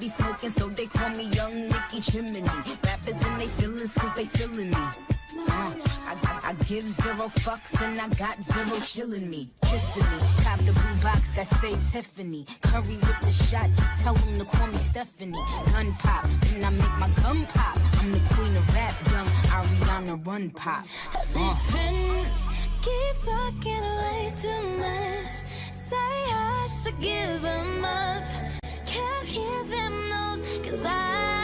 be smoking, so they call me Young Nicky Chimney. Rappers and they feelings, cause they feeling me. Uh, I got Give zero fucks and I got zero chillin' me, kissing me. Cop the blue box that say Tiffany. Curry with the shot, just tell him to call me Stephanie. Gun pop, then I make my gun pop. I'm the queen of rap, young Ariana Run Pop. These uh. friends keep talking way too much. Say I should give them up. Can't hear them, no, cause I.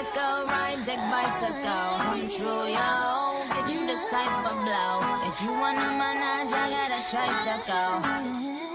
bicycle, ride deck bicycle, come true, yo. Get you the type of blow. If you wanna manage, I got a tricycle.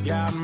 Got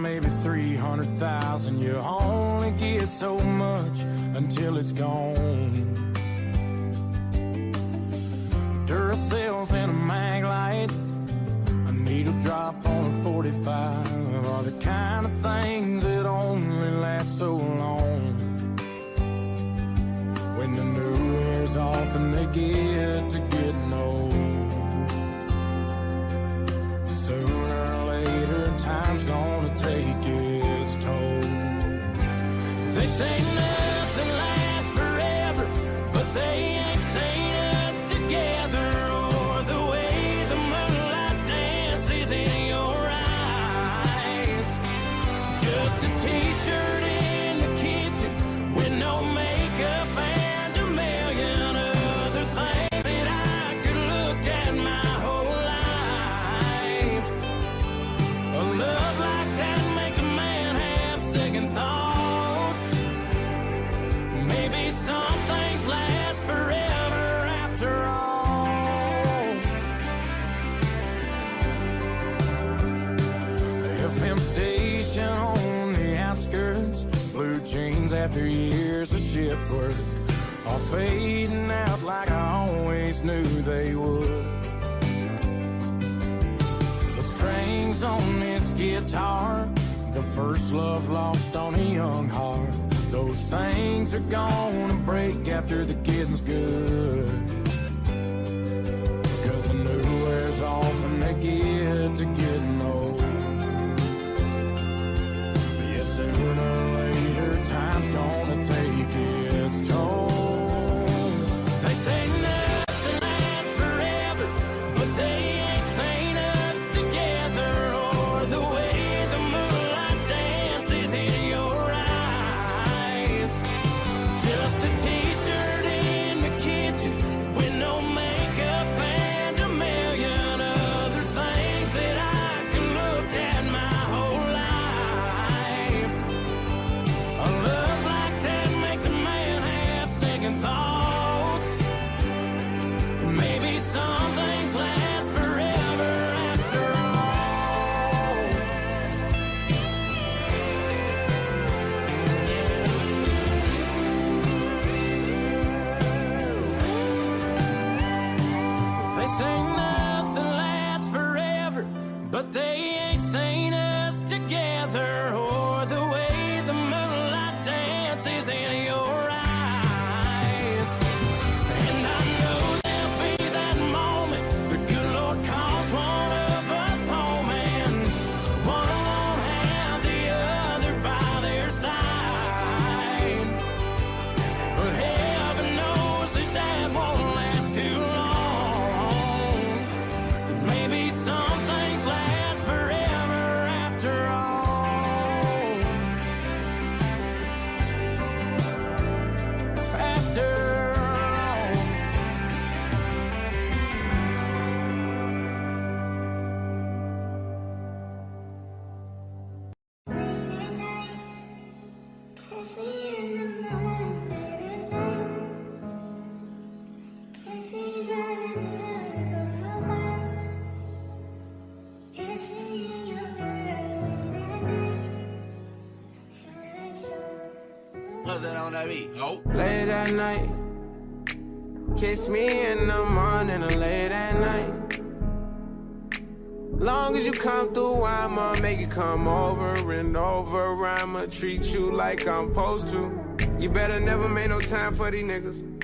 at night. Kiss me in the morning or late at night. Long as you come through, I'ma make you come over and over. I'ma treat you like I'm supposed to. You better never make no time for these niggas.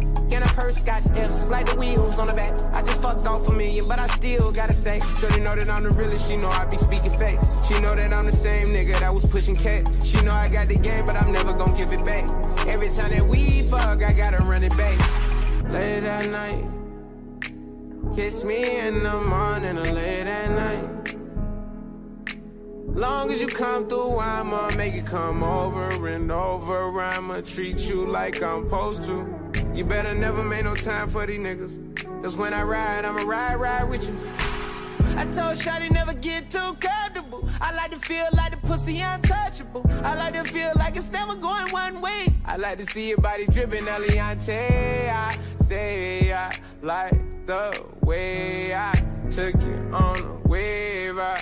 And a purse got F's, like the wheels on the back. I just fucked off a million, but I still gotta say. Shorty know that I'm the realest, she know I be speaking facts. She know that I'm the same nigga that was pushing cat. She know I got the game, but I'm never gonna give it back. Every time that we fuck, I gotta run it back. Late at night, kiss me in the morning or late at night. Long as you come through, I'ma make it come over and over. I'ma treat you like I'm supposed to. You better never make no time for these niggas. Cause when I ride, I'ma ride, ride with you. I told Shotty never get too comfortable. I like to feel like the pussy untouchable. I like to feel like it's never going one way. I like to see your body dripping, Eliante. I say I like the way I took you on a wave. I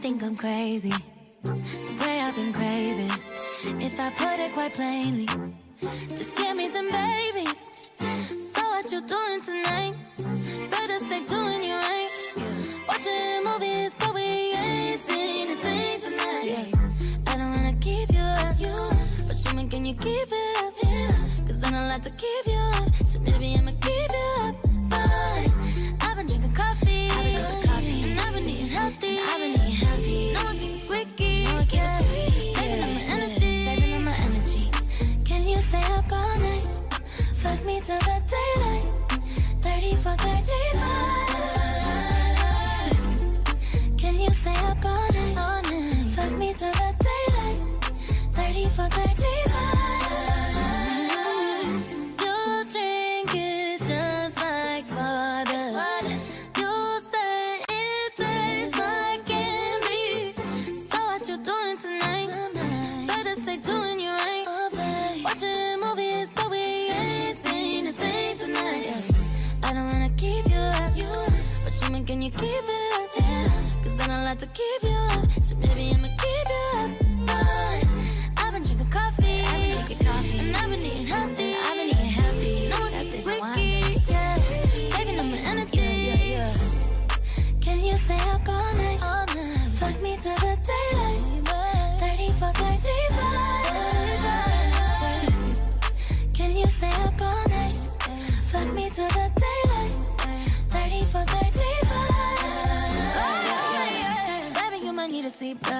Think I'm crazy, the way I've been craving. If I put it quite plainly, just give me them babies. So what you doing tonight? Better stay doing you right. Watching movies, but we ain't seen a thing tonight. I don't wanna keep you up, but show me can you keep it up? Cause then I'll have to keep you up. So maybe I'ma keep you up. Fine. I've been drinking coffee, Till the daylight. 30 for 35. Can you stay up to keep you up. So maybe I'ma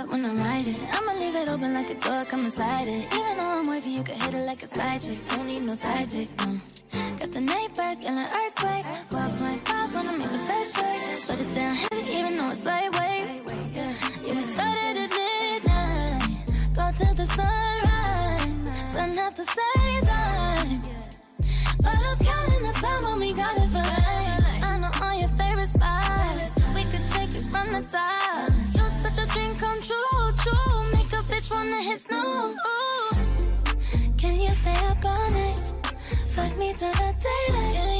seatbelt when I'm it. I'ma leave it open like a door, come inside it. Even though I'm wavy, you can hit it like a side chick. Don't need no side dick, no. Got the neighbors yelling earthquake. 4.5 wanna make the best shake. Put it down heavy, even though it's lightweight. Yeah, we started at midnight. Go till the sunrise. Done at the same time. But I was counting the time when we got it for life. I know all your favorite spots. We could take it from the top. Wanna hit snooze. Ooh. Can you stay up all night? Fuck me till the daylight.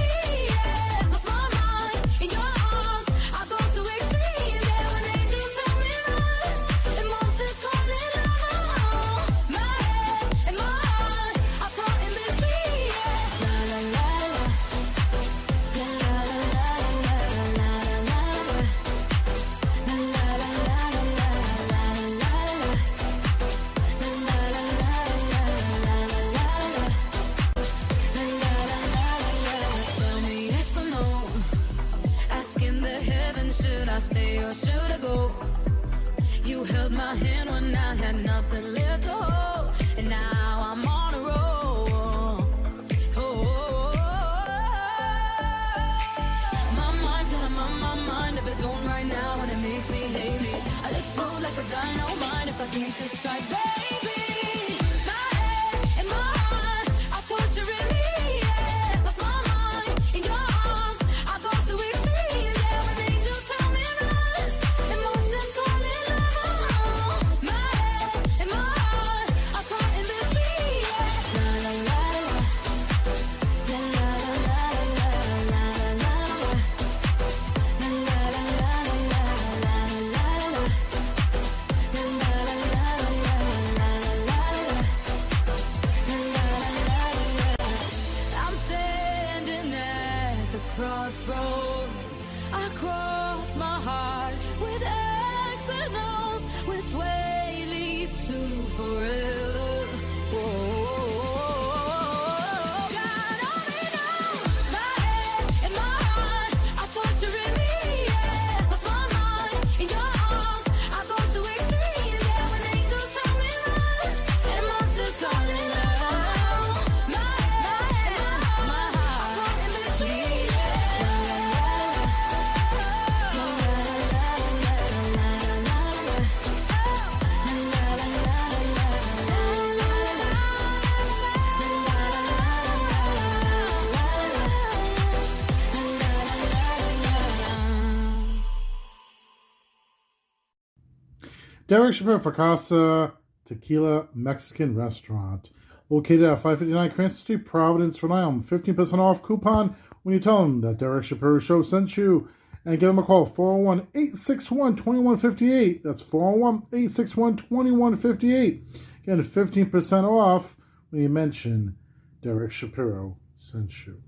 Derek Shapiro for Casa Tequila Mexican Restaurant. Located at 559 Cranston Street, Providence, Rhode Island. 15% off coupon when you tell them that Derek Shapiro Show sent you. And give them a call, 401 861 2158. That's 401 861 2158. Again, 15% off when you mention Derek Shapiro sent you.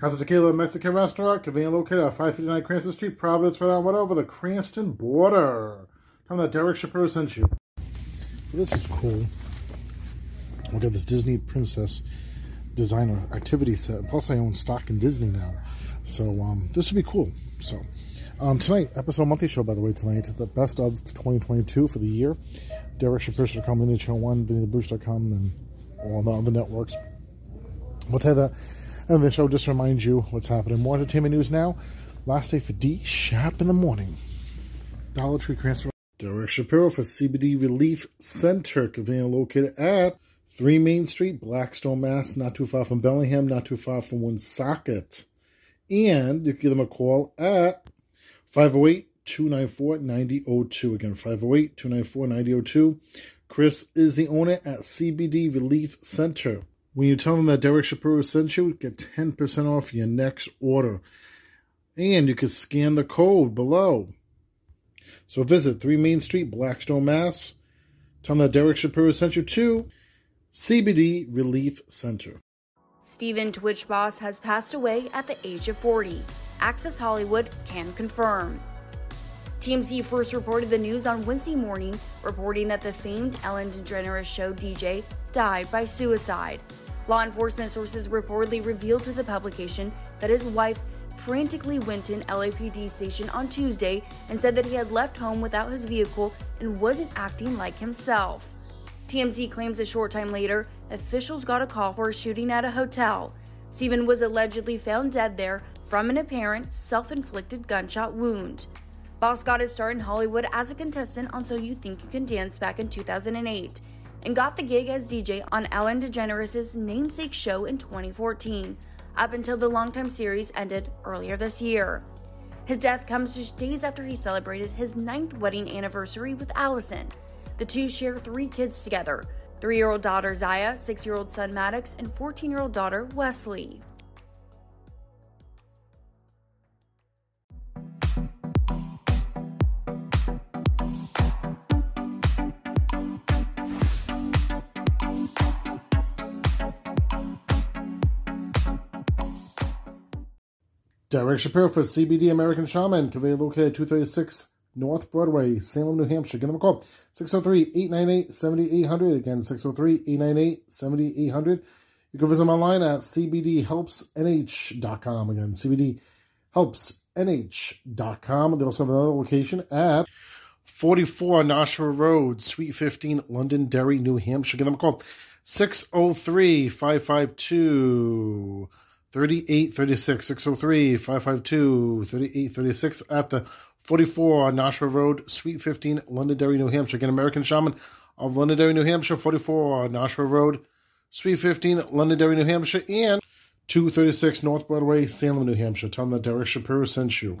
Casa Tequila Mexican Restaurant, conveniently located at 559 Cranston Street, Providence, Rhode Island, right over the Cranston border. Them that Derek Shapiro sent you. This is cool. Look at this Disney Princess designer activity set. Plus, I own stock in Disney now. So, um, this would be cool. So, um, tonight, episode monthly show, by the way, tonight, the best of 2022 for the year. Derek Shapiro.com, Lineage Channel 1, VinnyTheBoosh.com, and all the other networks. We'll tell that. And the show just to remind you what's happening. More entertainment news now. Last day for D, sharp in the morning. Dollar Tree Transfer. Derek Shapiro for CBD Relief Center, conveniently located at 3 Main Street, Blackstone, Mass. Not too far from Bellingham, not too far from Woonsocket. And you can give them a call at 508 294 9002. Again, 508 294 9002. Chris is the owner at CBD Relief Center. When you tell them that Derek Shapiro sent you, get 10% off your next order. And you can scan the code below. So visit 3 Main Street, Blackstone, Mass. Tell them that Derek Shapiro sent you to CBD Relief Center. Stephen Twitch Boss has passed away at the age of 40. Access Hollywood can confirm. TMZ first reported the news on Wednesday morning, reporting that the famed Ellen DeGeneres show DJ died by suicide. Law enforcement sources reportedly revealed to the publication that his wife frantically went to an LAPD station on Tuesday and said that he had left home without his vehicle and wasn't acting like himself. TMZ claims a short time later, officials got a call for a shooting at a hotel. Stephen was allegedly found dead there from an apparent self inflicted gunshot wound. Boss got his start in Hollywood as a contestant on So You Think You Can Dance back in 2008 and got the gig as DJ on Ellen DeGeneres' namesake show in 2014, up until the longtime series ended earlier this year. His death comes just days after he celebrated his ninth wedding anniversary with Allison. The two share three kids together three year old daughter Zaia, six year old son Maddox, and 14 year old daughter Weslie. Derek Shapiro for CBD American Shaman, conveniently located at 236 North Broadway, Salem, New Hampshire. Give them a call, 603-898-7800. Again, 603-898-7800. You can visit them online at cbdhelpsnh.com. Again, cbdhelpsnh.com. They also have another location at 44 Nashua Road, Suite 15, Londonderry, New Hampshire. Give them a call 603 552 3836. 603 552 3836 at the 44 Nashua Road, Suite 15, Londonderry, New Hampshire. Again, American Shaman of Londonderry, New Hampshire, 44 Nashua Road, Suite 15, Londonderry, New Hampshire, and 236 North Broadway, Salem, New Hampshire. Tell them that Derek Shapiro sent you.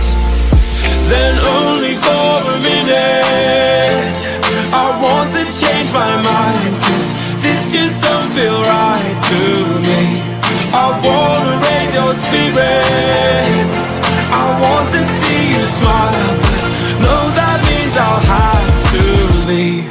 Then only for a minute I want to change my mind Cause this just don't feel right to me. I wanna raise your spirits. I want to see you smile no, that means I'll have to leave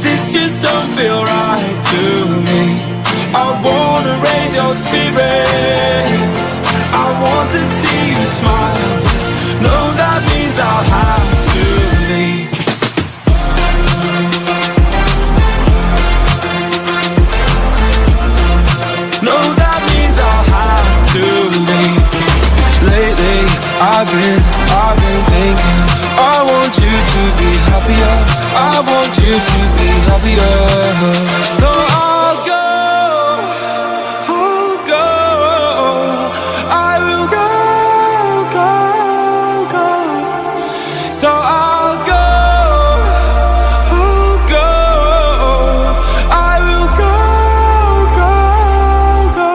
this just don't feel right to me. I wanna raise your spirits. I want to see you smile. No, that means I'll have to leave. No, that means I'll have to leave. Lately, I've been, I've been thinking I want you to be happier. I want you to be happier. So I'll go I'll go I will go, go, go. So I'll go I'll go I will go, go, go.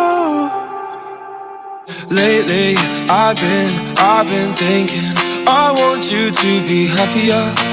Lately, I've been, I've been thinking I want you to be happier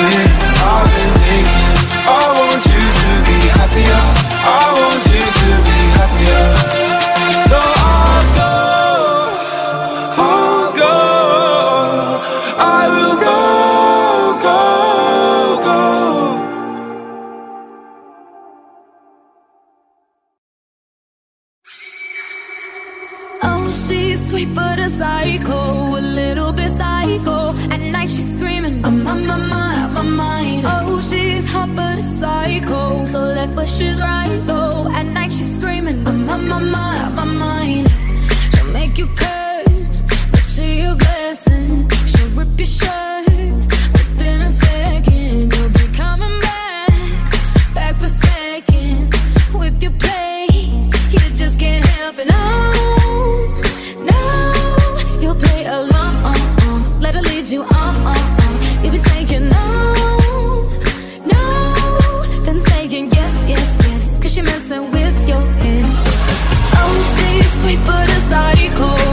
I've been thinking I want you to be happier I want you to be happier So I'll go I'll go I will go, go, go Oh, she's sweet but a psycho, hot but a psycho, so left but she's right though. At night she's screaming, I'm on my mind, on my mind. She'll make you curse, but she a blessing. She'll rip your shirt within a second. You'll be coming back, back for second with your play. You just can't help it. No, Messing with your head. Oh, she's sweet but a psycho,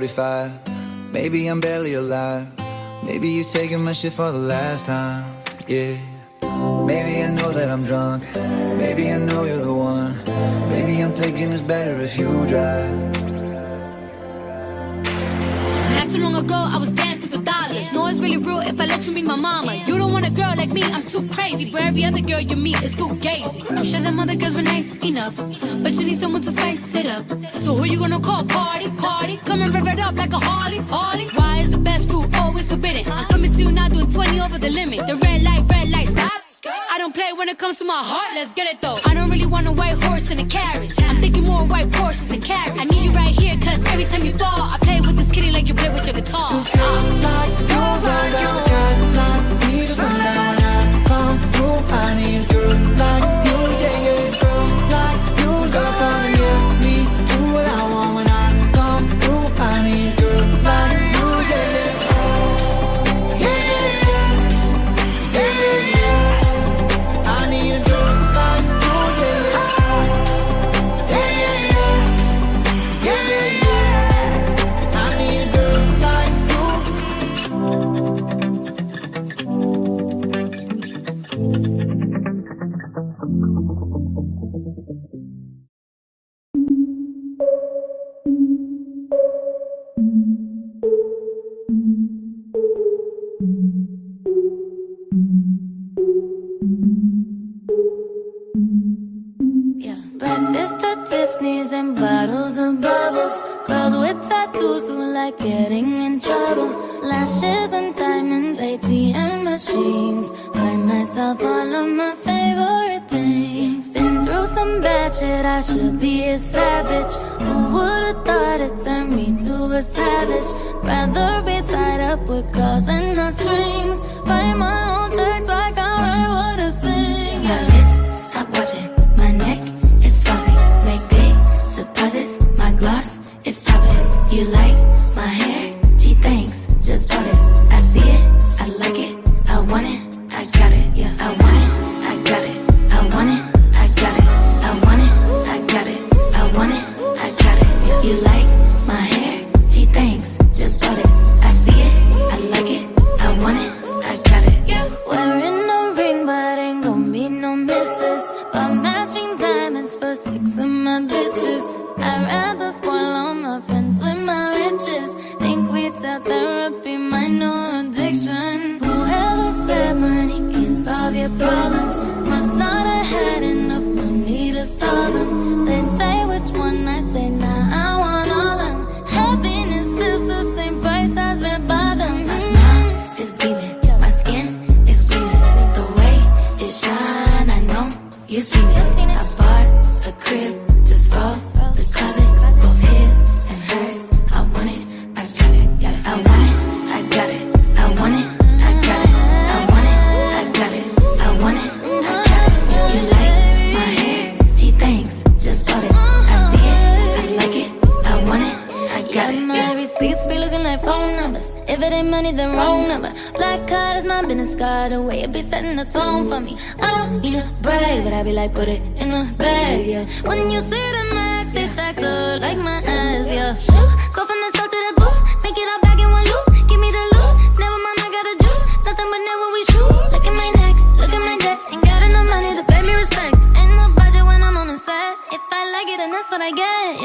45. Maybe I'm barely alive. Maybe you're taking my shit for the last time. Yeah. Maybe I know that I'm drunk. Maybe I know you're the one. Maybe I'm thinking it's better if you drive. Not too long ago, I was dancing for dollars. No, it's really rude if I let you meet my mama. You don't want a girl like me, I'm too crazy. Where every other girl you meet is fugazi. I'm sure them other girls were nice enough, but you need someone to spice it up. So who you gonna call, party? the limit. The red light, red light, stop. I don't play when it comes to my heart, let's get it though. I don't really want a white horse in a carriage. I'm thinking more white horses. me the wrong number. Black card is my business card. The way it be setting the tone for me. I don't need a brag, but I be like, put it in the bag, yeah. When you see the max, they stack up like my ass, yeah. Go from the south to the booth, make it all back in one loop. Give me the loot, never mind, I got a juice. Nothing but never we true. Look at my neck, look at my debt. Ain't got enough money to pay me respect. Ain't no budget when I'm on the set. If I like it, then that's what I get.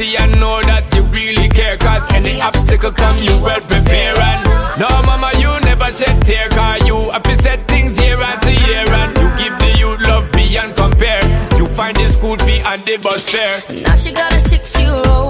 see I know that you really care Cause any obstacle come you well prepare and No mama you never shed tear Cause you have to things year after year And you give the youth love beyond compare. You find the school fee and the bus fare. Now she got a six year old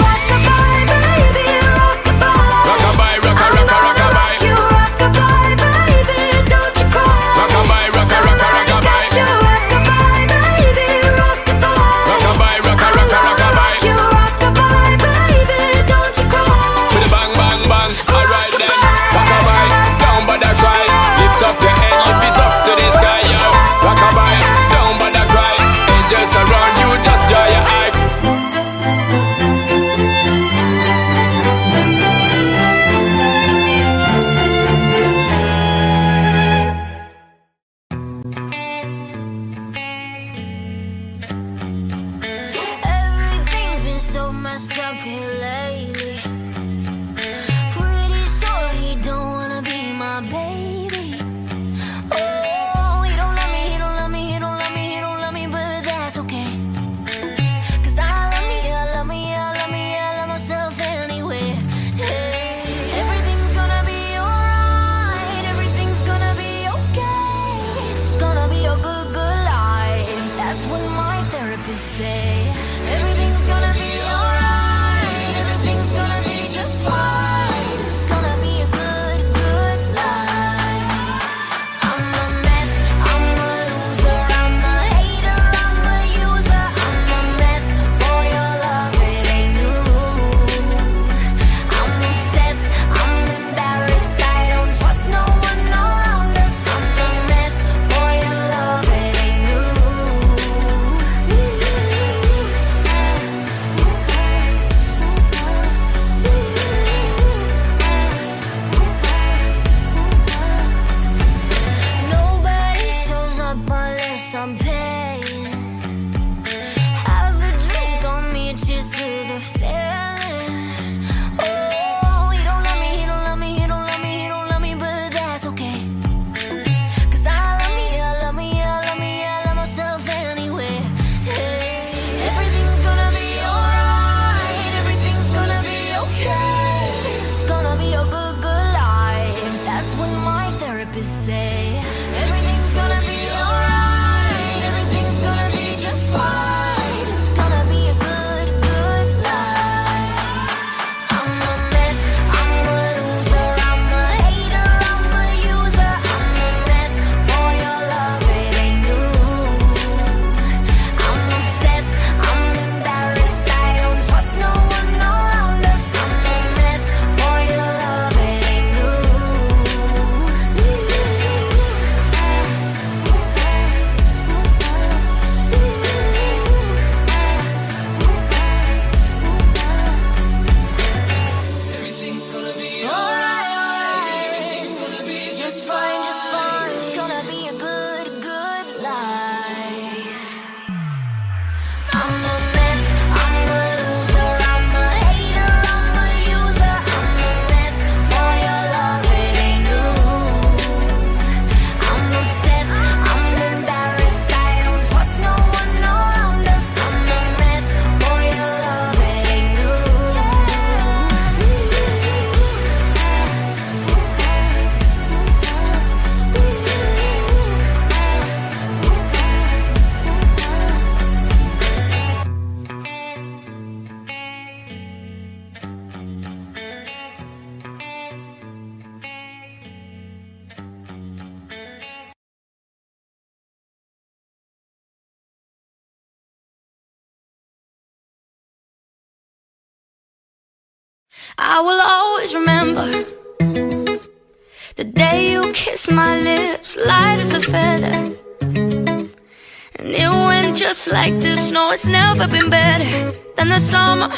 been better than the summer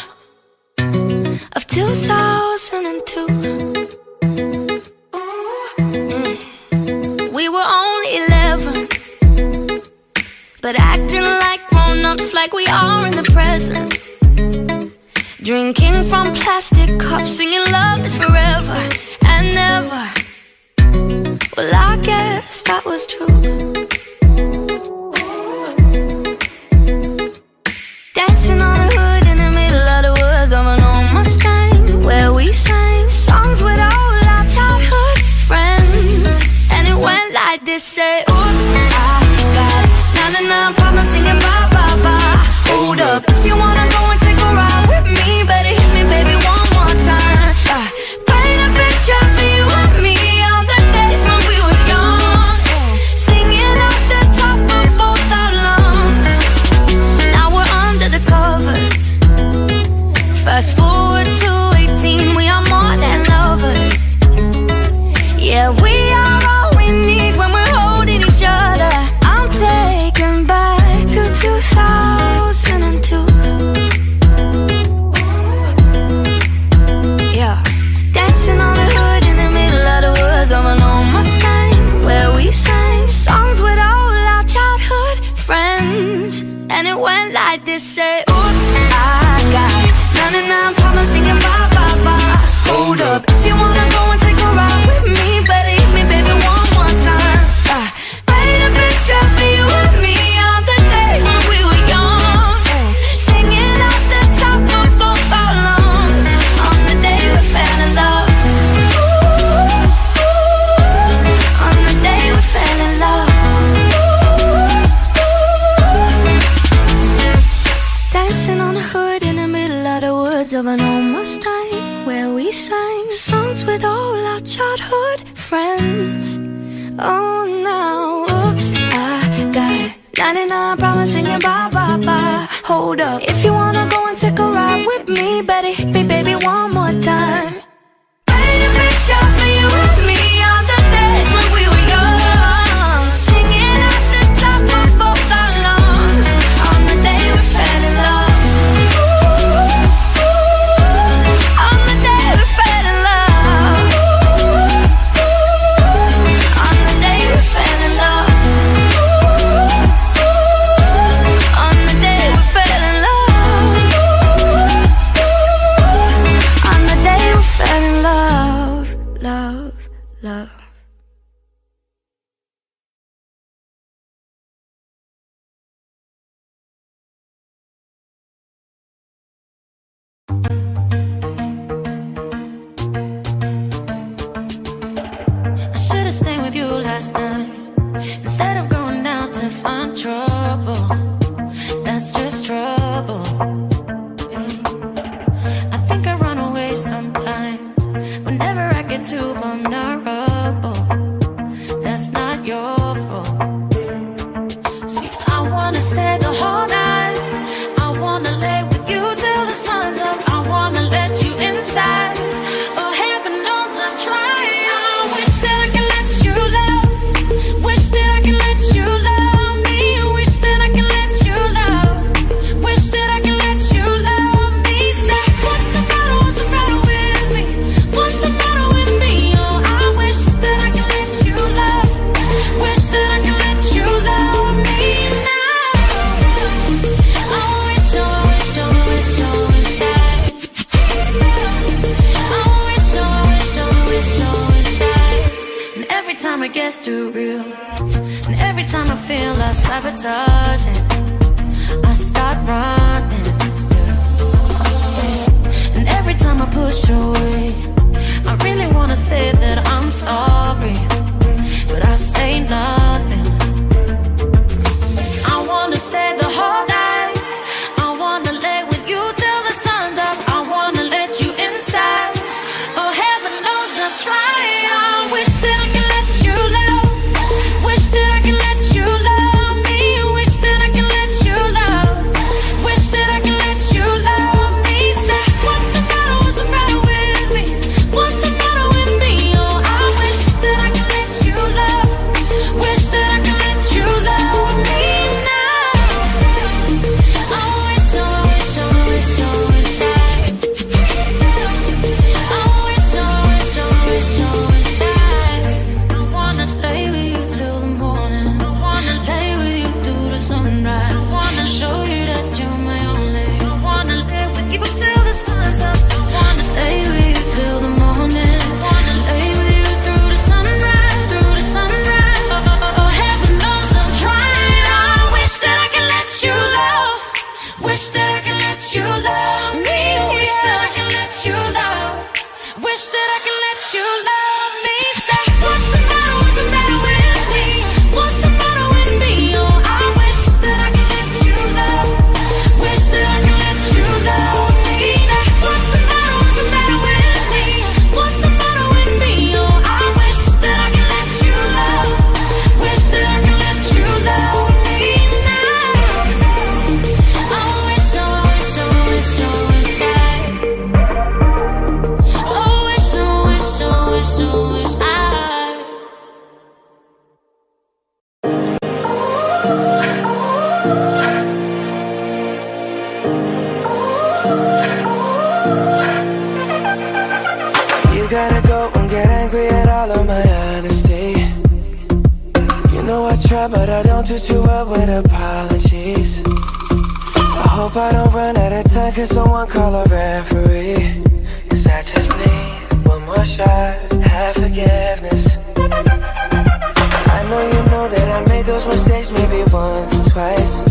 Made those mistakes maybe once or twice.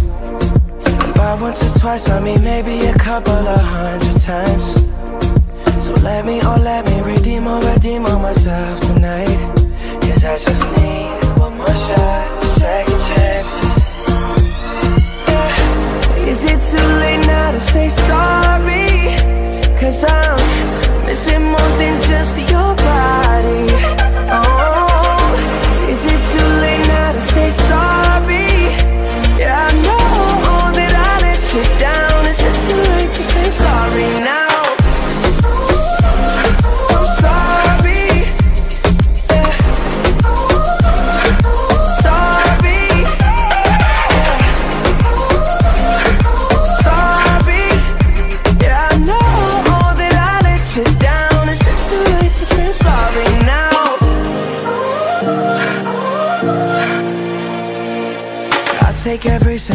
And by once or twice, I mean maybe a couple of hundred times. So let me, oh let me redeem or oh, redeem on myself tonight. Cause I just need one more shot, second chances. Yeah. Is it too late now to say sorry? Cause I'm missing more than just your body.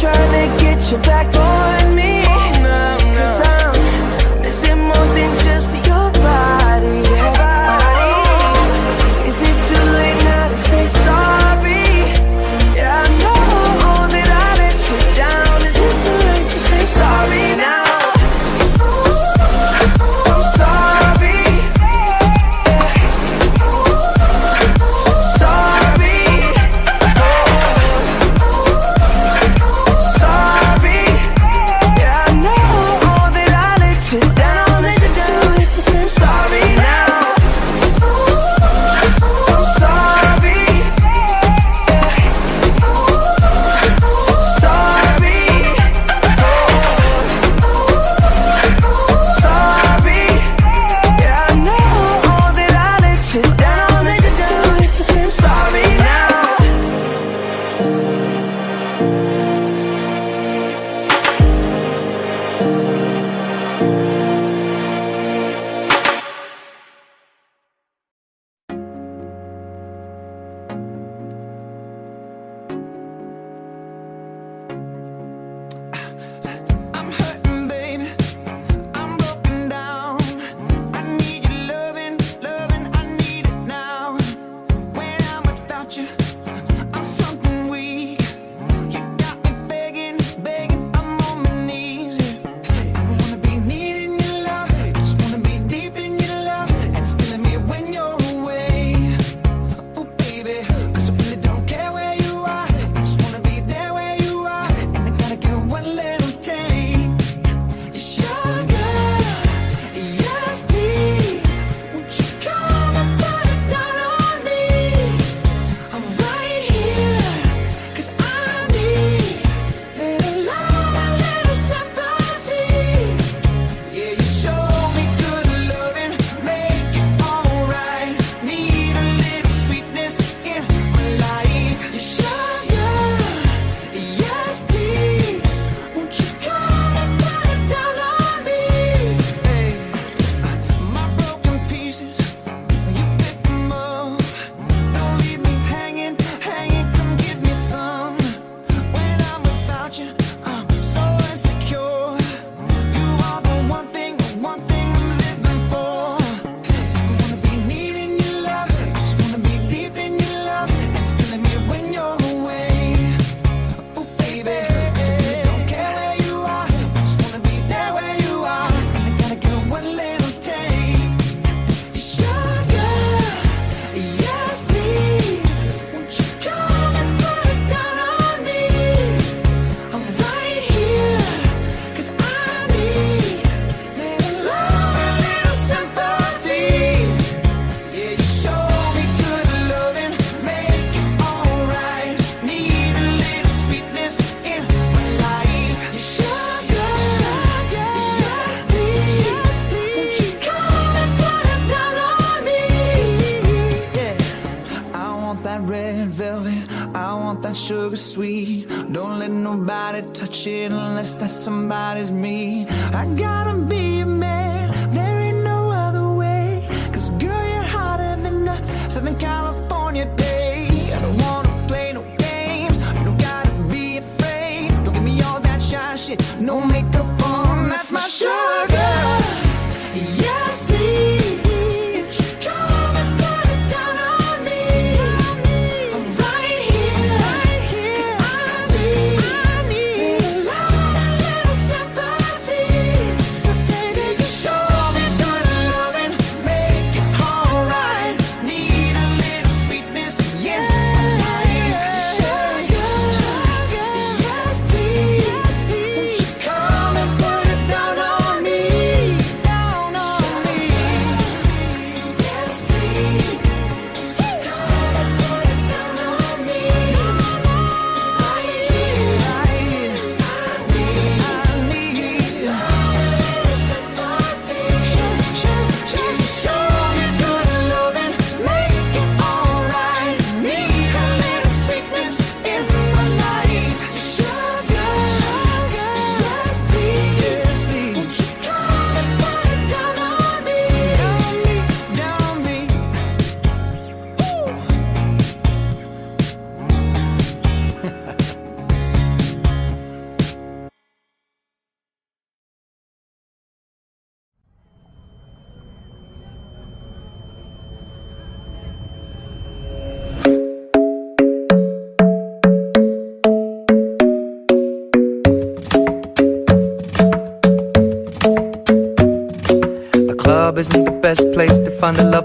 trying to get you back on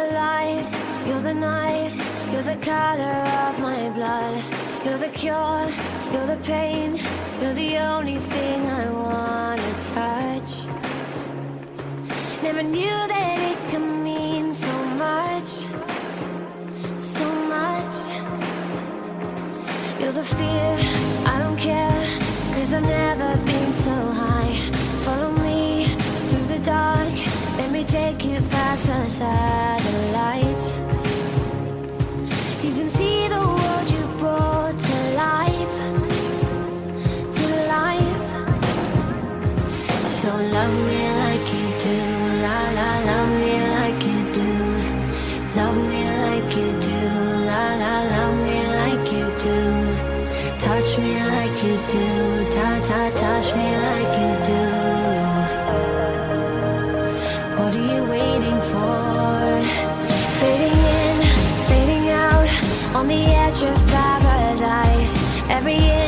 The light, you're the night, you're the color of my blood. You're the cure, you're the pain, you're the only thing I wanna touch. Never knew that it could mean so much, so much. You're the fear, I don't care, cause I've never been so high. Follow me through the dark, let me take you past the satellites. You can see the world you brought to life, to life. So love me like you do, la la, love Every inch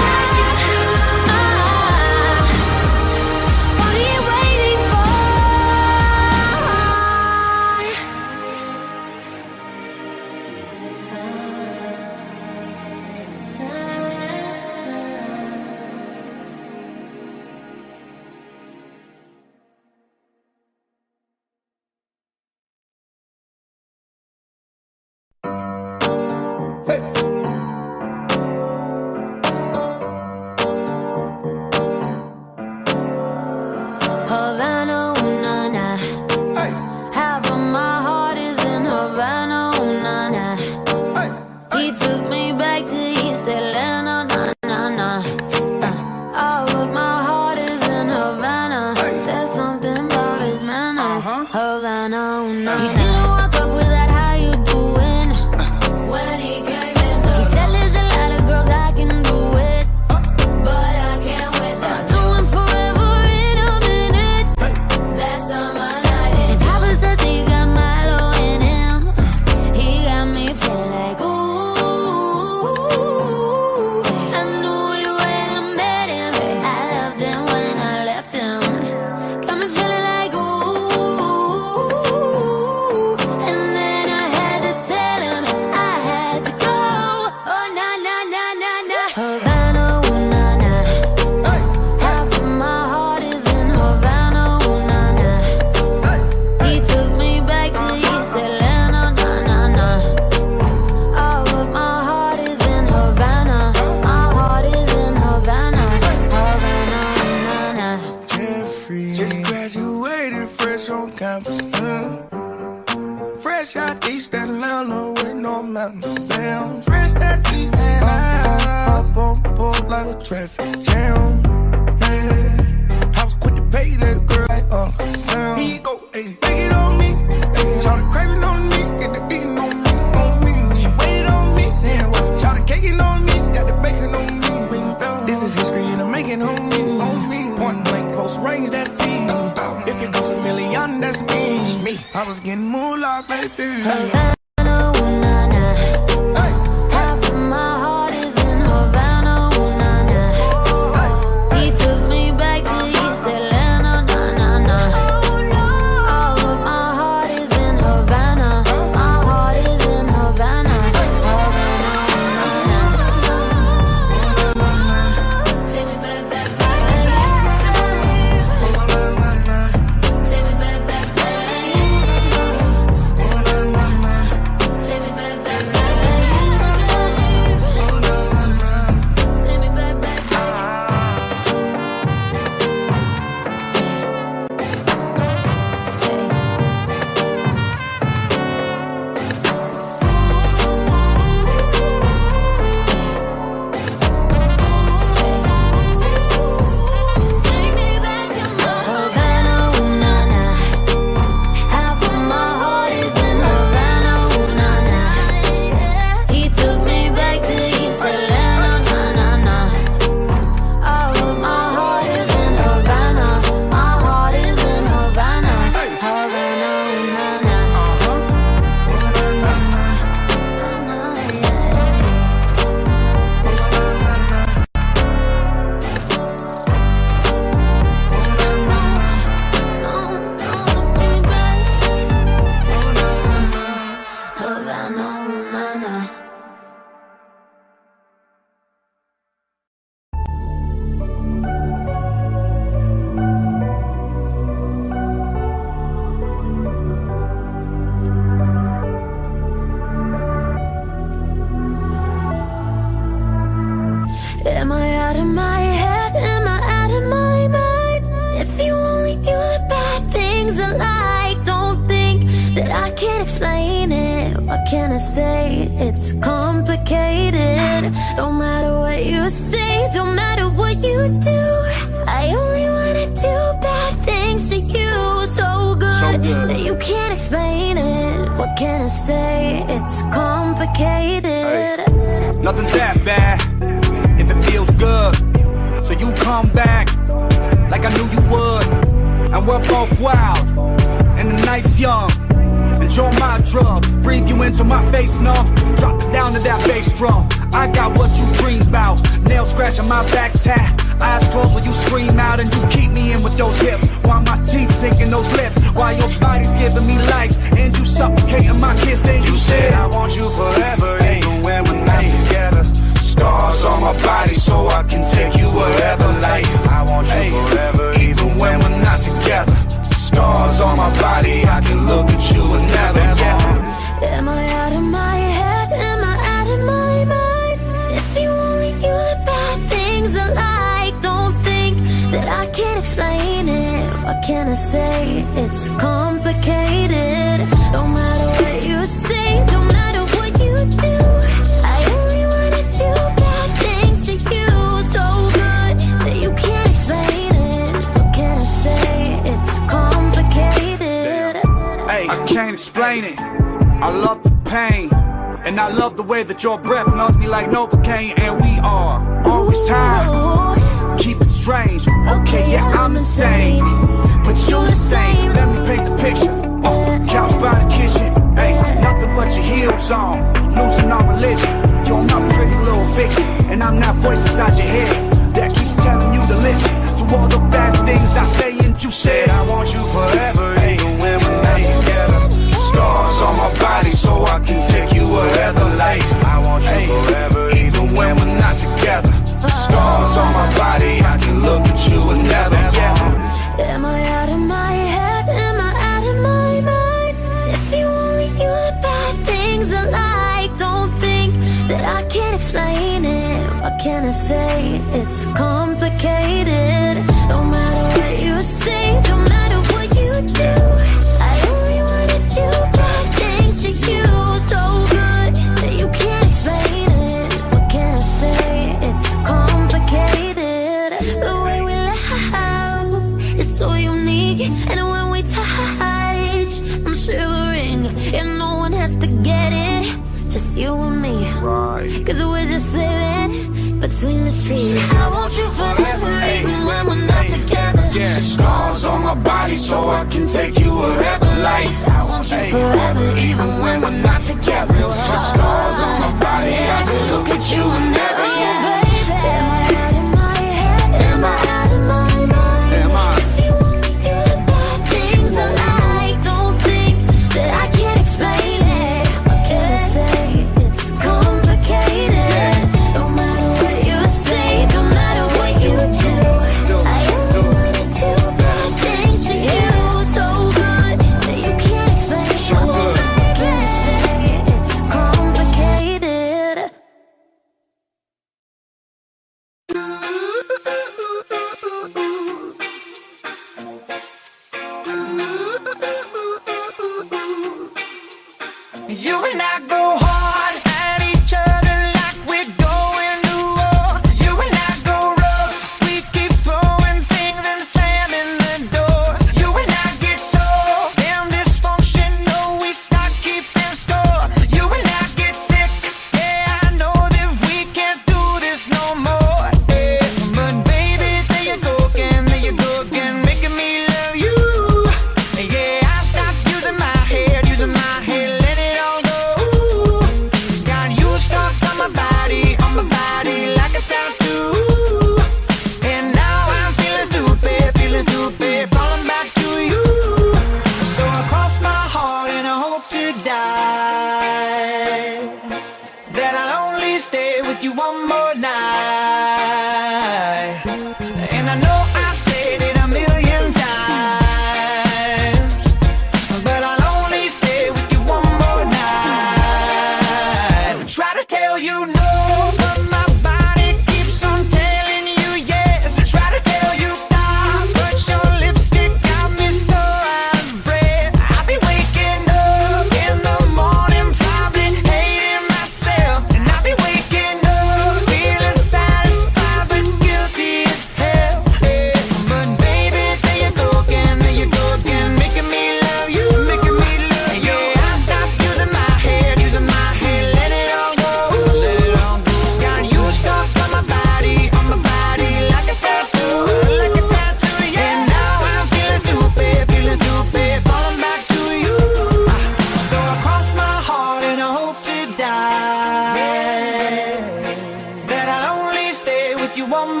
want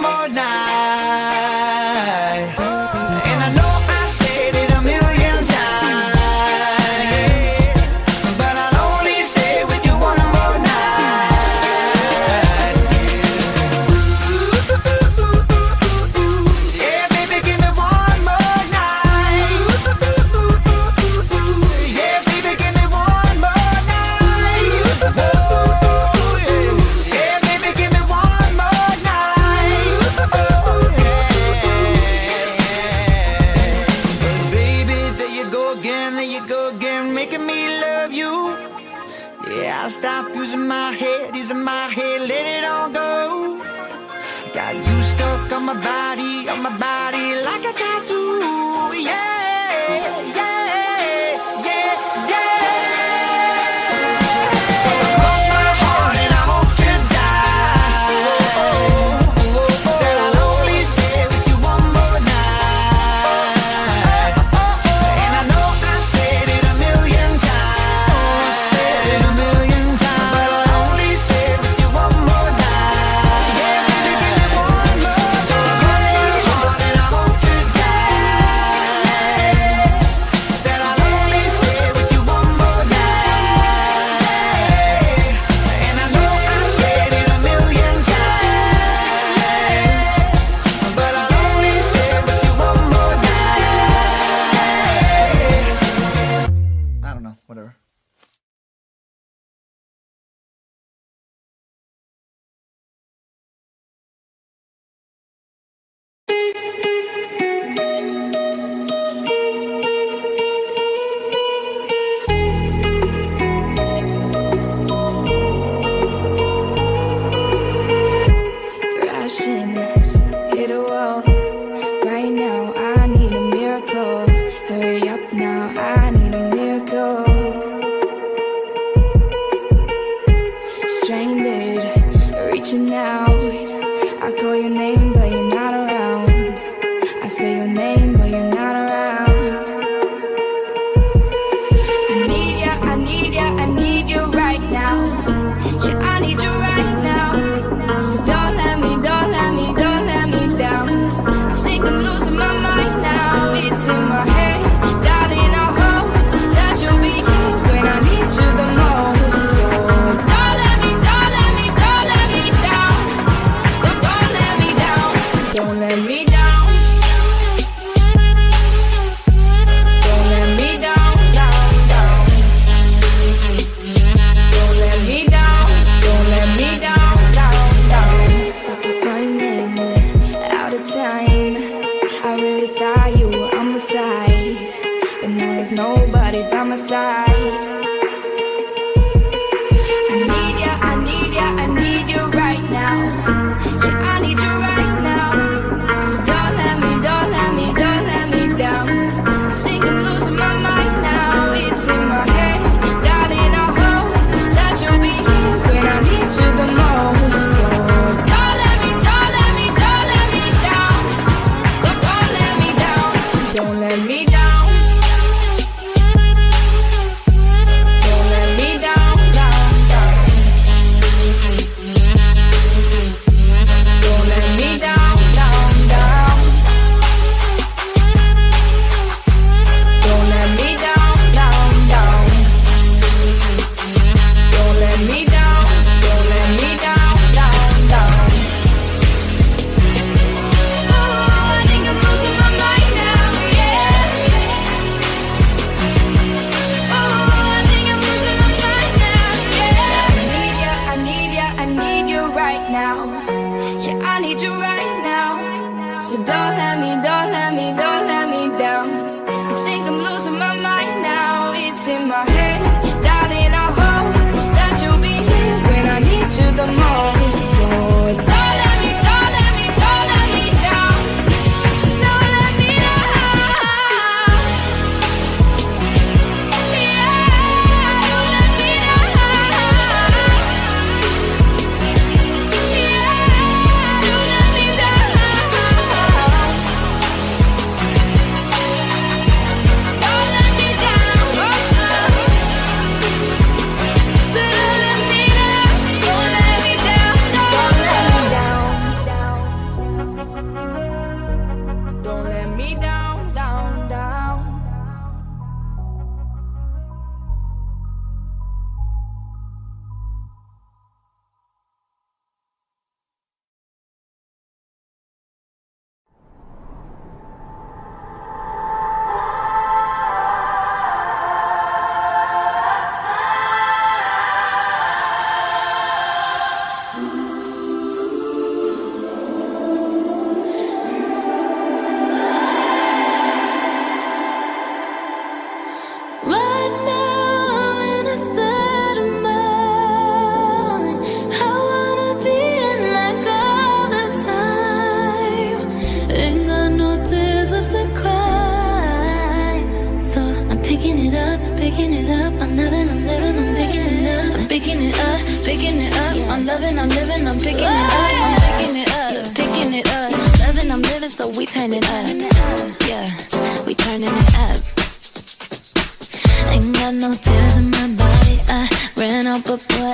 but boy,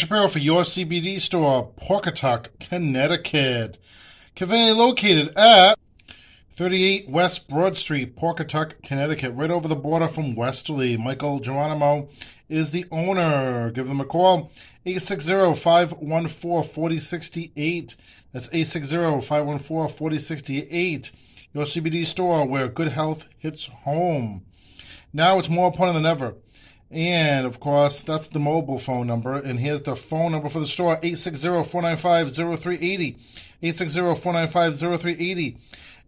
Shapiro for your CBD store, Pawcatuck, Connecticut. Conveniently located at 38 West Broad Street, Pawcatuck, Connecticut, right over the border from Westerly. Michael Geronimo is the owner. Give them a call, 860-514-4068. That's 860-514-4068. Your CBD store where good health hits home. Now it's more important than ever. And of course, that's the mobile phone number. And here's the phone number for the store 860 495 0380. 860 495 0380.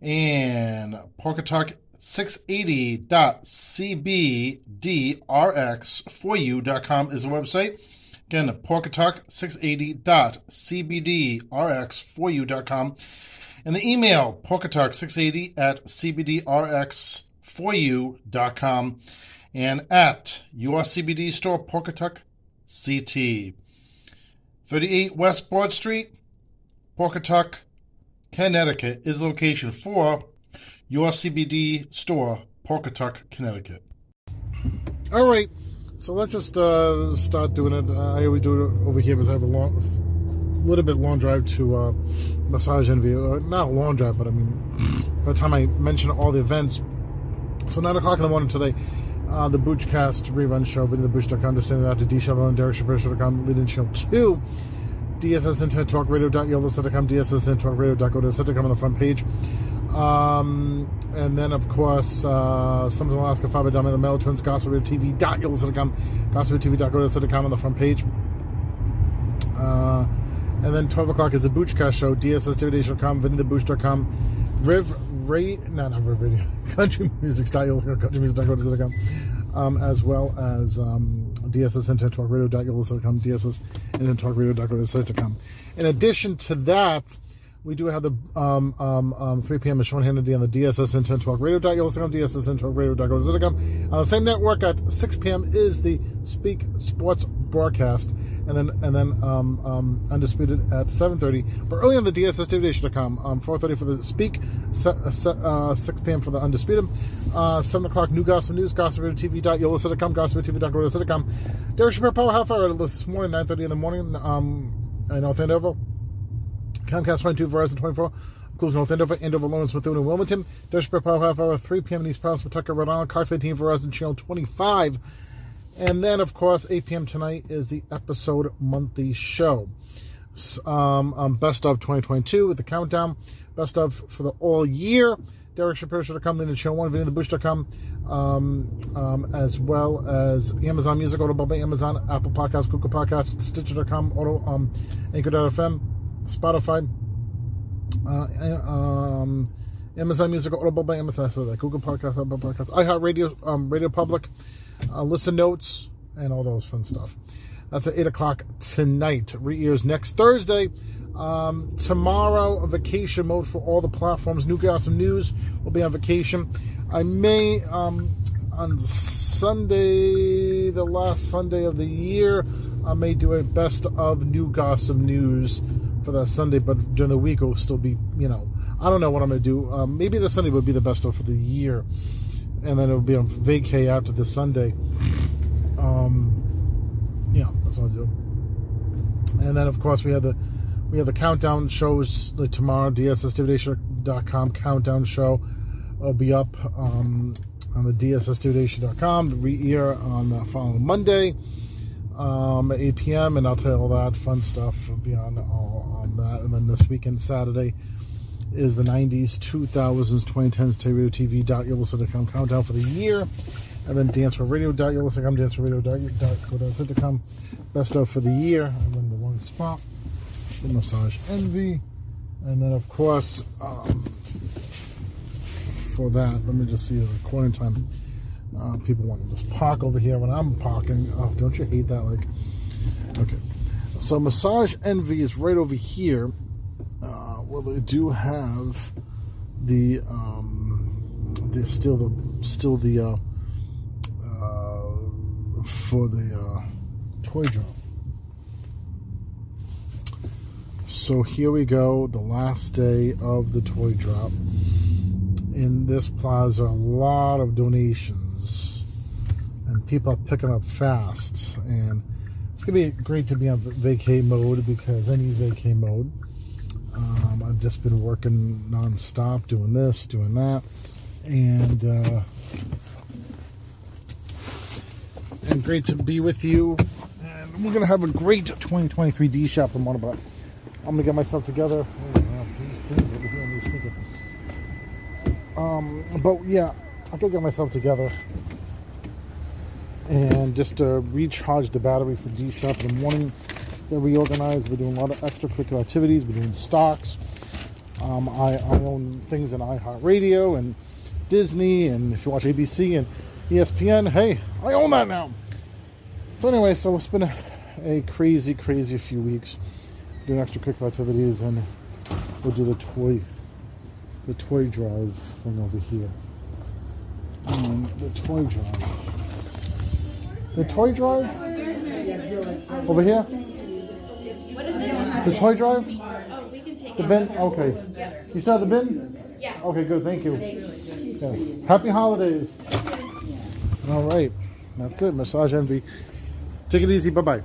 And Pawcatuck 680.cbdrx4u.com is the website. Again, Pawcatuck 680.cbdrx4u.com. And the email, pawcatuck680 at cbdrx4u.com and at your CBD store, Pawcatuck CT. 38 West Broad Street, Pawcatuck, Connecticut is the location for your CBD store, Pawcatuck, Connecticut. All right, so let's just uh, start doing it. Uh, I always do it over here because I have a long, little bit long drive to uh, massage interview. Uh, not a long drive, but I mean, by the time I mention all the events, so nine o'clock in the morning today, uh, the Boochcast rerun show, VinnyTheBooch.com, descending out to D Shovel and DerekShapiro.com, leading show two. DSS Internet Talk Radio.yola.com, DSS Internet Talk Radio.go.com on the front page. Um, and then, of course, uh, Summers in Alaska, Faber Dama, the Mel Twins, Gossip Radio TV.yola.com, Gossip Radio TV.go.com on the front page. Uh, and then 12 o'clock is the Boochcast show, DSS.com, VinnyTheBooch.com, Riv Ray, no, not Riv Radio, Country Music Style, Country Music.com, um, as well as um, DSS Internet Talk Radio.com, DSS Internet Talk Radio.com. In addition to that, we do have the um, um, um, 3 p.m. with Sean Hannity on the DSS Internet Talk Radio.com, DSS Internet Talk Radio.com. On the same network at 6 p.m. is the Speak Sports broadcast, and then and then um, um, Undisputed at 7.30. But early on the DSSDivitation.com, um, 4.30 for the Speak, se- se- uh, 6 p.m. for the Undisputed, uh, 7 o'clock New Gossip News, GossipRadioTV.yola.com, GossipRadio.go.com. Derek Shapiro Power Half Hour this morning, 9.30 in the morning, um, in North Andover. Comcast 22, Verizon 24, includes North Andover, Andover, Lawrence, Methuen, and Wilmington. Dash Power Half Hour, 3 p.m. in East Providence, Pawtucket, Rhode Island, Cox 18, Verizon Channel 25. And then, of course, 8 p.m. tonight is the episode monthly show. Um, um, best of 2022 with the countdown. Best of for the all year. Derek Shapiro should have come in the channel one, VinnyTheBooch.com, um, um, as well as Amazon Music, Audible Amazon, Apple Podcasts, Google Podcasts, Stitcher.com, Auto, um, Anchor.fm, Spotify, uh, um, Amazon Music, Audible by Amazon, so that Google Podcast, Apple Podcasts, iHeartRadio, um, Radio Public, uh, Listen Notes, and all those fun stuff. That's at 8 o'clock tonight. Re-ears next Thursday. Um, tomorrow, vacation mode for all the platforms. New Gossip News will be on vacation. I may, um, on Sunday, the last Sunday of the year, I may do a best of New Gossip News for that Sunday, but during the week it will still be, you know, I don't know what I'm going to do. Um, maybe the Sunday would be the best of for the year, and then it'll be on vacay after the Sunday. Um, yeah, that's what I do. And then, of course, we have the we have the countdown shows like tomorrow. DSSDividation.com countdown show will be up um, on the DSSDividation.com. The re-ear on the following Monday. Um, at 8 p.m. and I'll tell you all that fun stuff beyond all on that. And then this weekend, Saturday, is the 90s, 2000s, 2010s, TV.com countdown for the year. And then dance for radio.com, dance for radio.co.com, best of for the year. And then the one spot, the massage envy. And then, of course, um, for that, let me just see the recording time. Uh, people want to just park over here when I'm parking. Oh, don't you hate that? Like, okay. So, Massage Envy is right over here. Uh, well, they do have the um, there's still the still the uh, uh, for the uh, toy drop. So here we go, the last day of the toy drop. In this plaza, a lot of donations, people are picking up fast. And it's gonna be great to be on vacay mode because any vacay mode, um, I've just been working non-stop, doing this, doing that, and uh, and great to be with you. And we're gonna have a great 2023 D shop in about. I'm gonna get myself together. Um, but yeah, I gotta get myself together and just to recharge the battery for D Shop in the morning. They're reorganized. We're doing a lot of extracurricular activities. We're doing stocks. Um, I, I own things in iHeartRadio and Disney, and if you watch ABC and ESPN, hey, I own that now. So anyway, so it's been a, a crazy, crazy few weeks doing extracurricular activities, and we'll do the toy, the toy drive thing over here. Um, the toy drive. The toy drive over here. The toy drive. The bin. Okay. You saw the bin. Yeah. Okay. Good. Thank you. Yes. Happy holidays. All right. That's it. Massage envy. Take it easy. Bye bye.